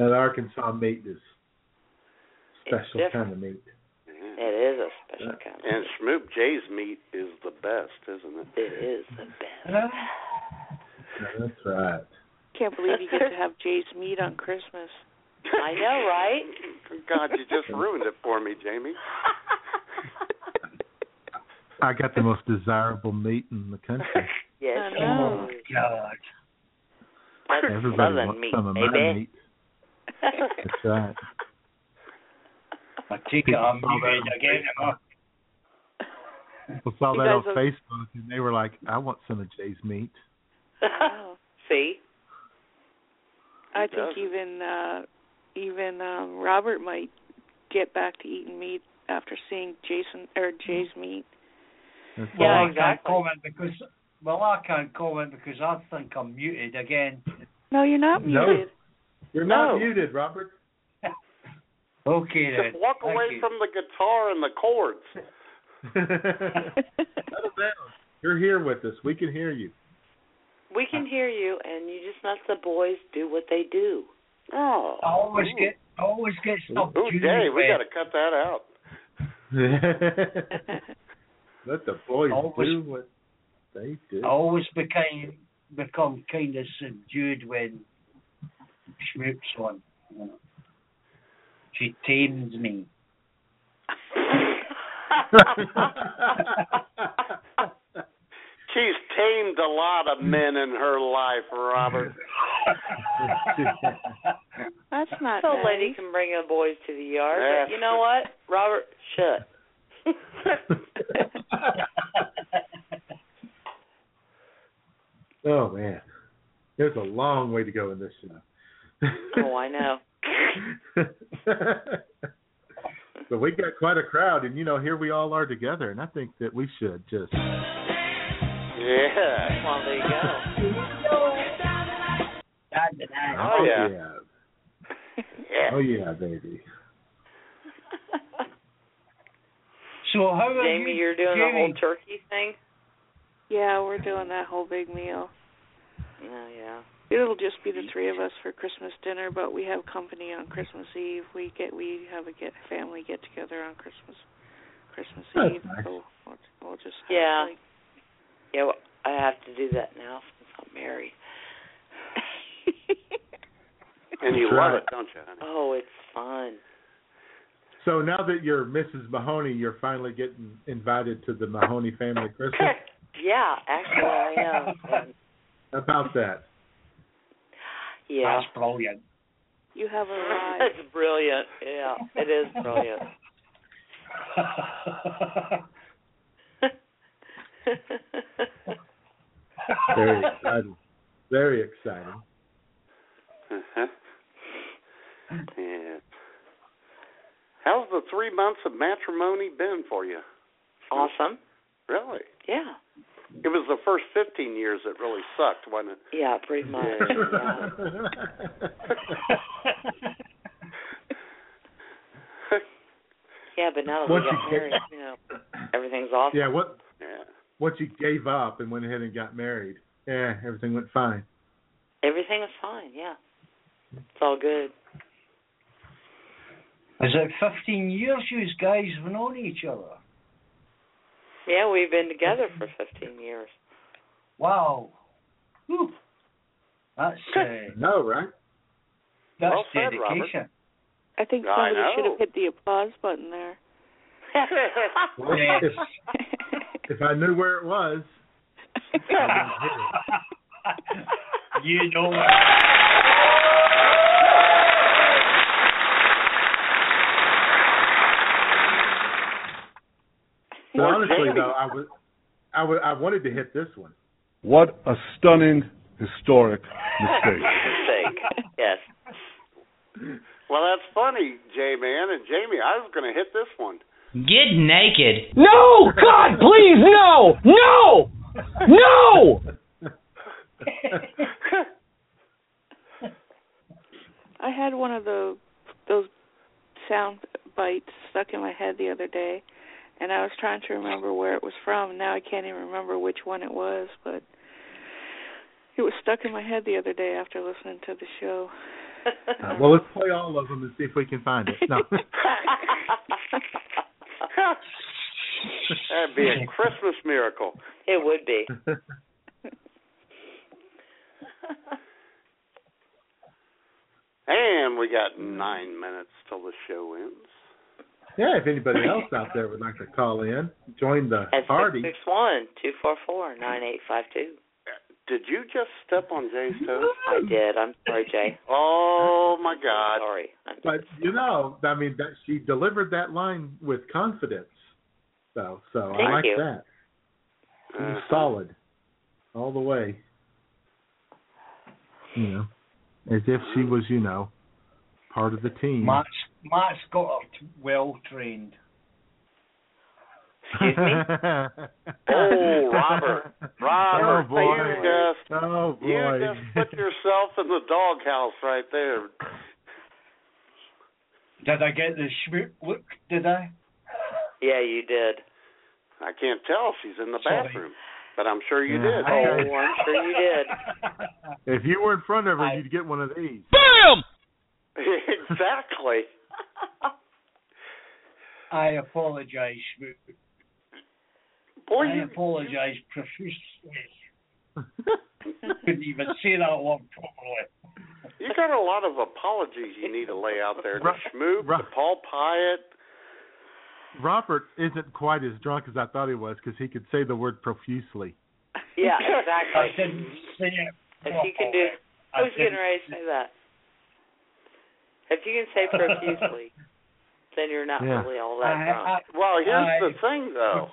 That Arkansas meat is special kind of meat. Mm-hmm. It is a special kind. Of And Schmoop Jay's meat is the best, isn't it? It is the best. That's right. Can't believe you get to have Jay's meat on Christmas. I know, right? God, you just ruined it for me, Jamie. I got the most desirable meat in the country. Yes. I know. Oh, God. That's Everybody wants meat, some of baby. my meat. That's right. I think I'm saw that muted on again. huh? People saw that on guys have- Facebook and they were like, "I want some of Jay's meat." Wow. See? I doesn't? think even uh even um Robert might get back to eating meat after seeing Jason or Jay's meat. That's Well, Yeah, I can't exactly. comment because well, I can't comment because I think I'm muted again. No, you're not No. muted. You're not No. muted, Robert. Okay then. Just walk Thank away you. from the guitar and the chords. Settle down. You're here with us. We can hear you. We can hear you, and you just let the boys do what they do. Oh. I always Ooh. get I always get stuff. Ooh, Jay, we got to cut that out. Let the boys Always- do what they do. I always became become kind of subdued when Schmoop's on. You know. She tames me. She's tamed a lot of men in her life, Robert. That's not So nice. lady can bring the boys to the yard. Yeah. But you know what? Robert, shut. oh man, there's a long way to go in this show. Oh, I know. but we got quite a crowd, and you know, here we all are together, and I think that we should just. Yeah. Well, there you go. Oh, oh yeah. Oh, yeah. Oh yeah, baby. So how are Jamie, you, you're doing the whole turkey thing? Yeah, we're doing that whole big meal. Oh, yeah. It'll just be the three of us for Christmas dinner, but we have company on Christmas Eve. We get we have a get family get together on Christmas Christmas That's Eve. nice. So we'll, we'll just have, Yeah. like, Yeah, well, I have to do that now since I'm married. And you love it, don't you, honey? Oh, it's fun. So now that you're Mrs. Mahoney, you're finally getting invited to the Mahoney family Christmas. yeah, actually I am. About that? Yeah. That's brilliant. you have arrived. That's brilliant. Yeah, it is brilliant. Very exciting. Very exciting. Uh-huh. Yeah. How's the three months of matrimony been for you? awesome. Really? Yeah. It was the first 15 years that really sucked, wasn't it? Yeah, pretty much. yeah. yeah, but now that Once we you got get- married, you know, everything's awesome. yeah, what Yeah. once you gave up and went ahead and got married, yeah, everything went fine. Everything was fine. Yeah, it's all good. Is it 15 years you guys have known each other? Yeah, we've been together for 15 years. Wow. Whew. That's uh, No, right? that's Well said, Robert. dedication. I think I somebody should have hit the applause button there. Well, if, if I knew where it was, I wouldn't hit it. you know. But honestly, though, I was, I was, I wanted to hit this one. What a stunning, historic mistake. Mistake. Yes. Well, that's funny, J Man and Jamie. I was going to hit this one. Get naked. No! God, please, no! No! No! I had one of the those sound bites stuck in my head the other day, and I was trying to remember where it was from. Now I can't even remember which one it was, but it was stuck in my head the other day after listening to the show. Uh, well, let's play all of them and see if we can find it. No. That'd be a Christmas miracle. It would be. And we got nine minutes till the show ends. Yeah, if anybody else out there would like to call in, join the At party. Six one two four four nine eight five two. Did you just step on Jay's toes? I did. I'm sorry, Jay. Oh my God! Sorry. I'm But you know, I mean, that she delivered that line with confidence. So, so I Thank like you. that. She was Uh-huh. solid all the way. You know, as if she was, you know, part of the team. Matt's, Matt's got her t- well trained. Excuse me? Oh, Robert, Robert, Oh boy. you just Oh you just put yourself in the doghouse right there. Did I get the Schmoop look? Did I? Yeah, you did. I can't tell. She's in the Sorry. bathroom, but I'm sure you Yeah. did. Oh, I'm sure you did. if you were in front of her, I- you'd get one of these. Bam! exactly. I apologize, Schmoop. Boy, I you apologize profusely. Couldn't even say that word properly. you got a lot of apologies you need to lay out there. To Ro- Schmoop, Ro- to Paul Pyatt. Robert isn't quite as drunk as I thought he was because he could say the word profusely. Yeah, I exactly. didn't say it. If you can do, I was getting ready to say that. If you can say profusely, then you're not Yeah. really all that I- drunk. I- Well, here's I- the thing, though.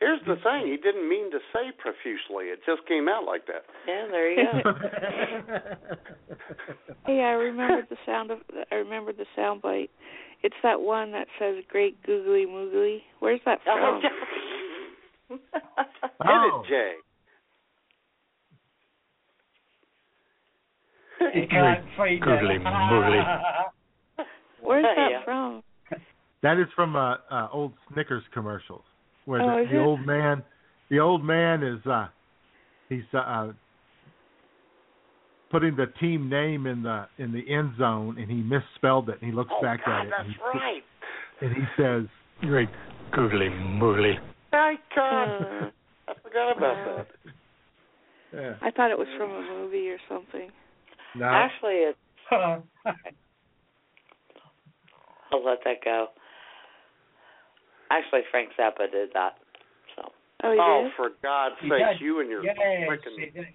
Here's the thing. He didn't mean to say profusely. It just came out like that. Yeah, there you go. Hey, I remembered the sound of I remembered the sound bite. It's that one that says "Great Googly Moogly." Where's that Oh, from? Hit Oh. it, Jay. You can't Googly moogly. Where's that Yeah. from? That is from uh, uh old Snickers commercials where Oh, the, the old man the old man is uh he's uh, uh putting the team name in the in the end zone and he misspelled it and he looks Oh, back God, at it that's and, he, right. and he says Great googly moogly. My God, I forgot about that. yeah I thought it was from a movie or something. No Actually, it's, I'll let that go. Actually, Frank Zappa did that. So. Oh, Oh, did? for God's He sake, did. you and your Yes, freaking.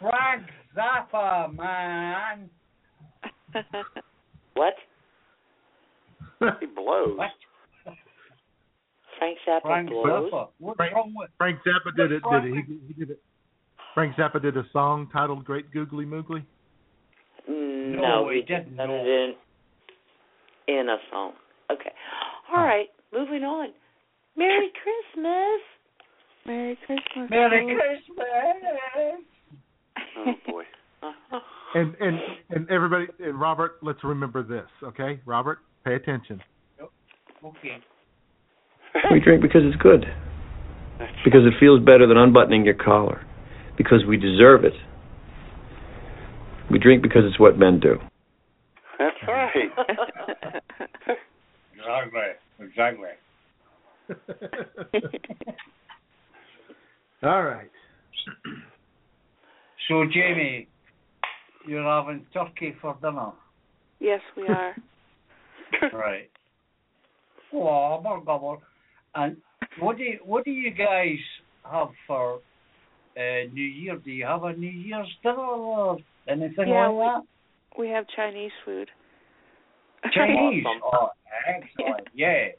Frank Zappa, man. What? he blows. What? Frank Zappa Frank blows? Zappa. What's Frank- wrong with Frank Zappa did it What's did it he, he did it Frank Zappa did a song titled Great Googly Moogly Mm, no, No, he we didn't. done it in, in a song. Okay. All right, moving on. Merry Christmas. Merry Christmas. Merry. Christmas. Oh boy. And and and everybody and Robert, let's remember this, okay? Robert, pay attention. Okay. We drink because it's good. Because it feels better than unbuttoning your collar. Because we deserve it. We drink because it's what men do. That's right. Exactly. Exactly. All right. So, Jamie, you're having turkey for dinner, Yes, we are. right? Oh, more gobble. And what do you, what do you guys have for uh, New Year? Do you have a New Year's dinner or anything Yeah, like we have Chinese food. Chinese. Oh, excellent. Yes.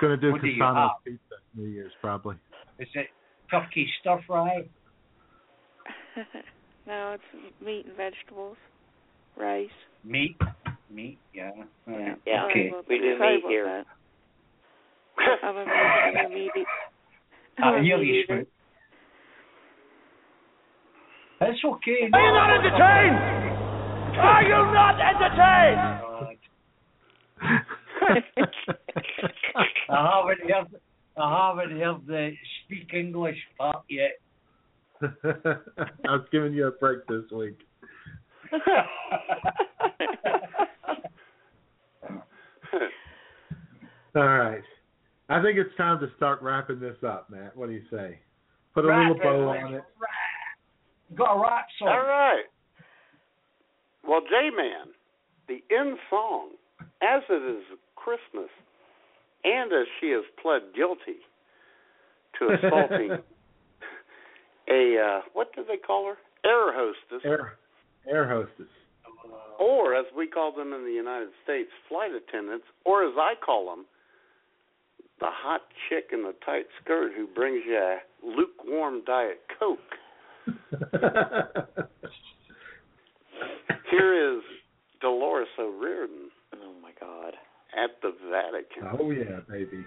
Gonna do What do you Casano's have? pizza New Year's probably. Is it turkey stir fry? no, it's meat and vegetables, rice. Meat. Meat. Yeah. Right. Yeah, Okay. we do Sorry meat about here. that. I'm a meat, I'm a meat, I I'm a hear meat you, eater. Scoot. Okay. Are you not entertained? Are you not entertained? I haven't heard. I haven't heard the speak English part yet. I was giving you a break this week. All right. I think it's time to start wrapping this up, Matt. What do you say? Put a Wrap little bow it, on it. Got song. All right. Well, J Man, the end song, as it is Christmas, and as she has pled guilty to assaulting a uh, what do they call her? Air hostess, Air, air hostess. or as we call them in the United States, flight attendants, or as I call them, the hot chick in the tight skirt who brings you a lukewarm diet coke. Here is Dolores O'Riordan. Oh my God. At the Vatican. Oh yeah, baby.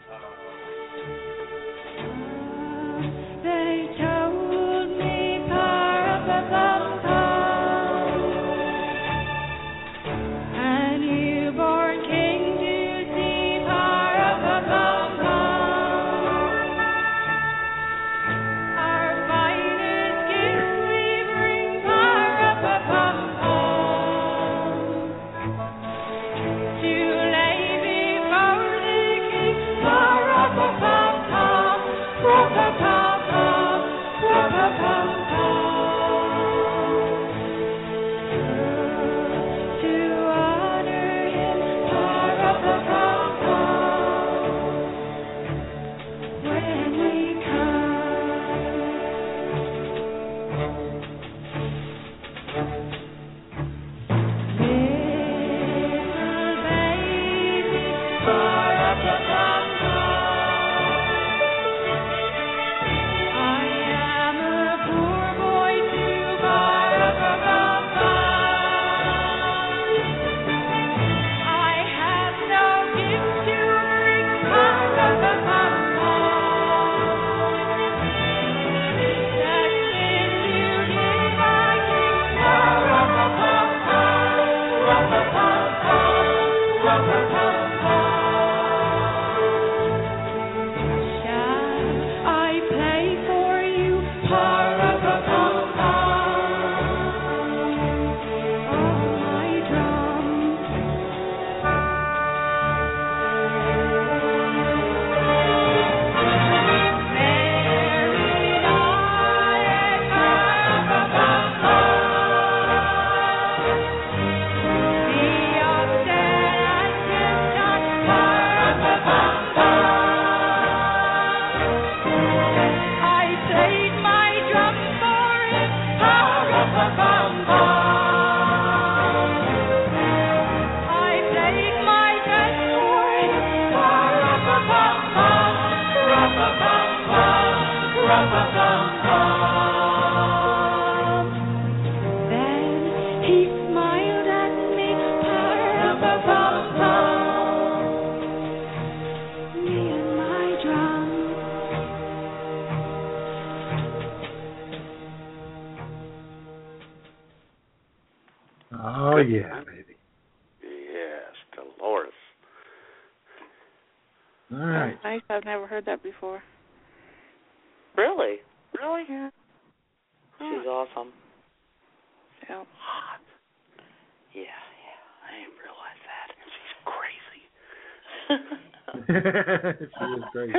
she is great.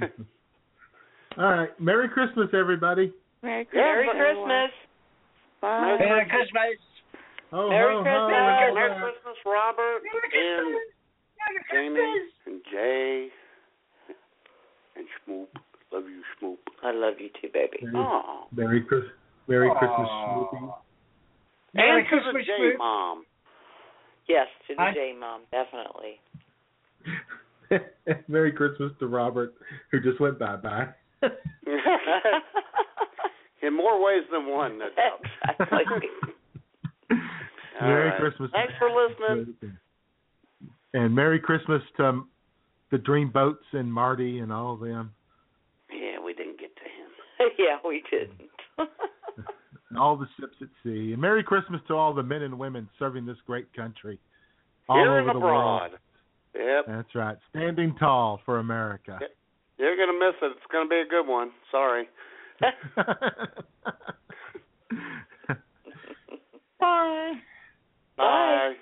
All right. Merry Christmas, everybody. Merry Christmas. Merry Christmas. Bye. Merry Christmas. Oh, ho, Merry ho, Christmas. ho. Merry Christmas, Robert and Jamie and Jay and Schmoop. Love you, Schmoop. I love you too, baby. Merry, Aw. Merry, Chris, Merry Christmas, Aw. and Merry to the J Mom. Yes, to the I- J Mom, definitely. Smokey. Merry Christmas to Robert, who just went bye bye. In more ways than one, no doubt. exactly. All Merry right. Christmas. Thanks for listening. And Merry Christmas to um, the Dream Boats and Marty and all of them. Yeah, we didn't get to him. yeah, we didn't. and all the ships at sea. And Merry Christmas to all the men and women serving this great country all Here over and the abroad. world. Yep. That's right. Standing tall for America. You're going to miss it. It's going to be a good one. Sorry. Bye. Bye.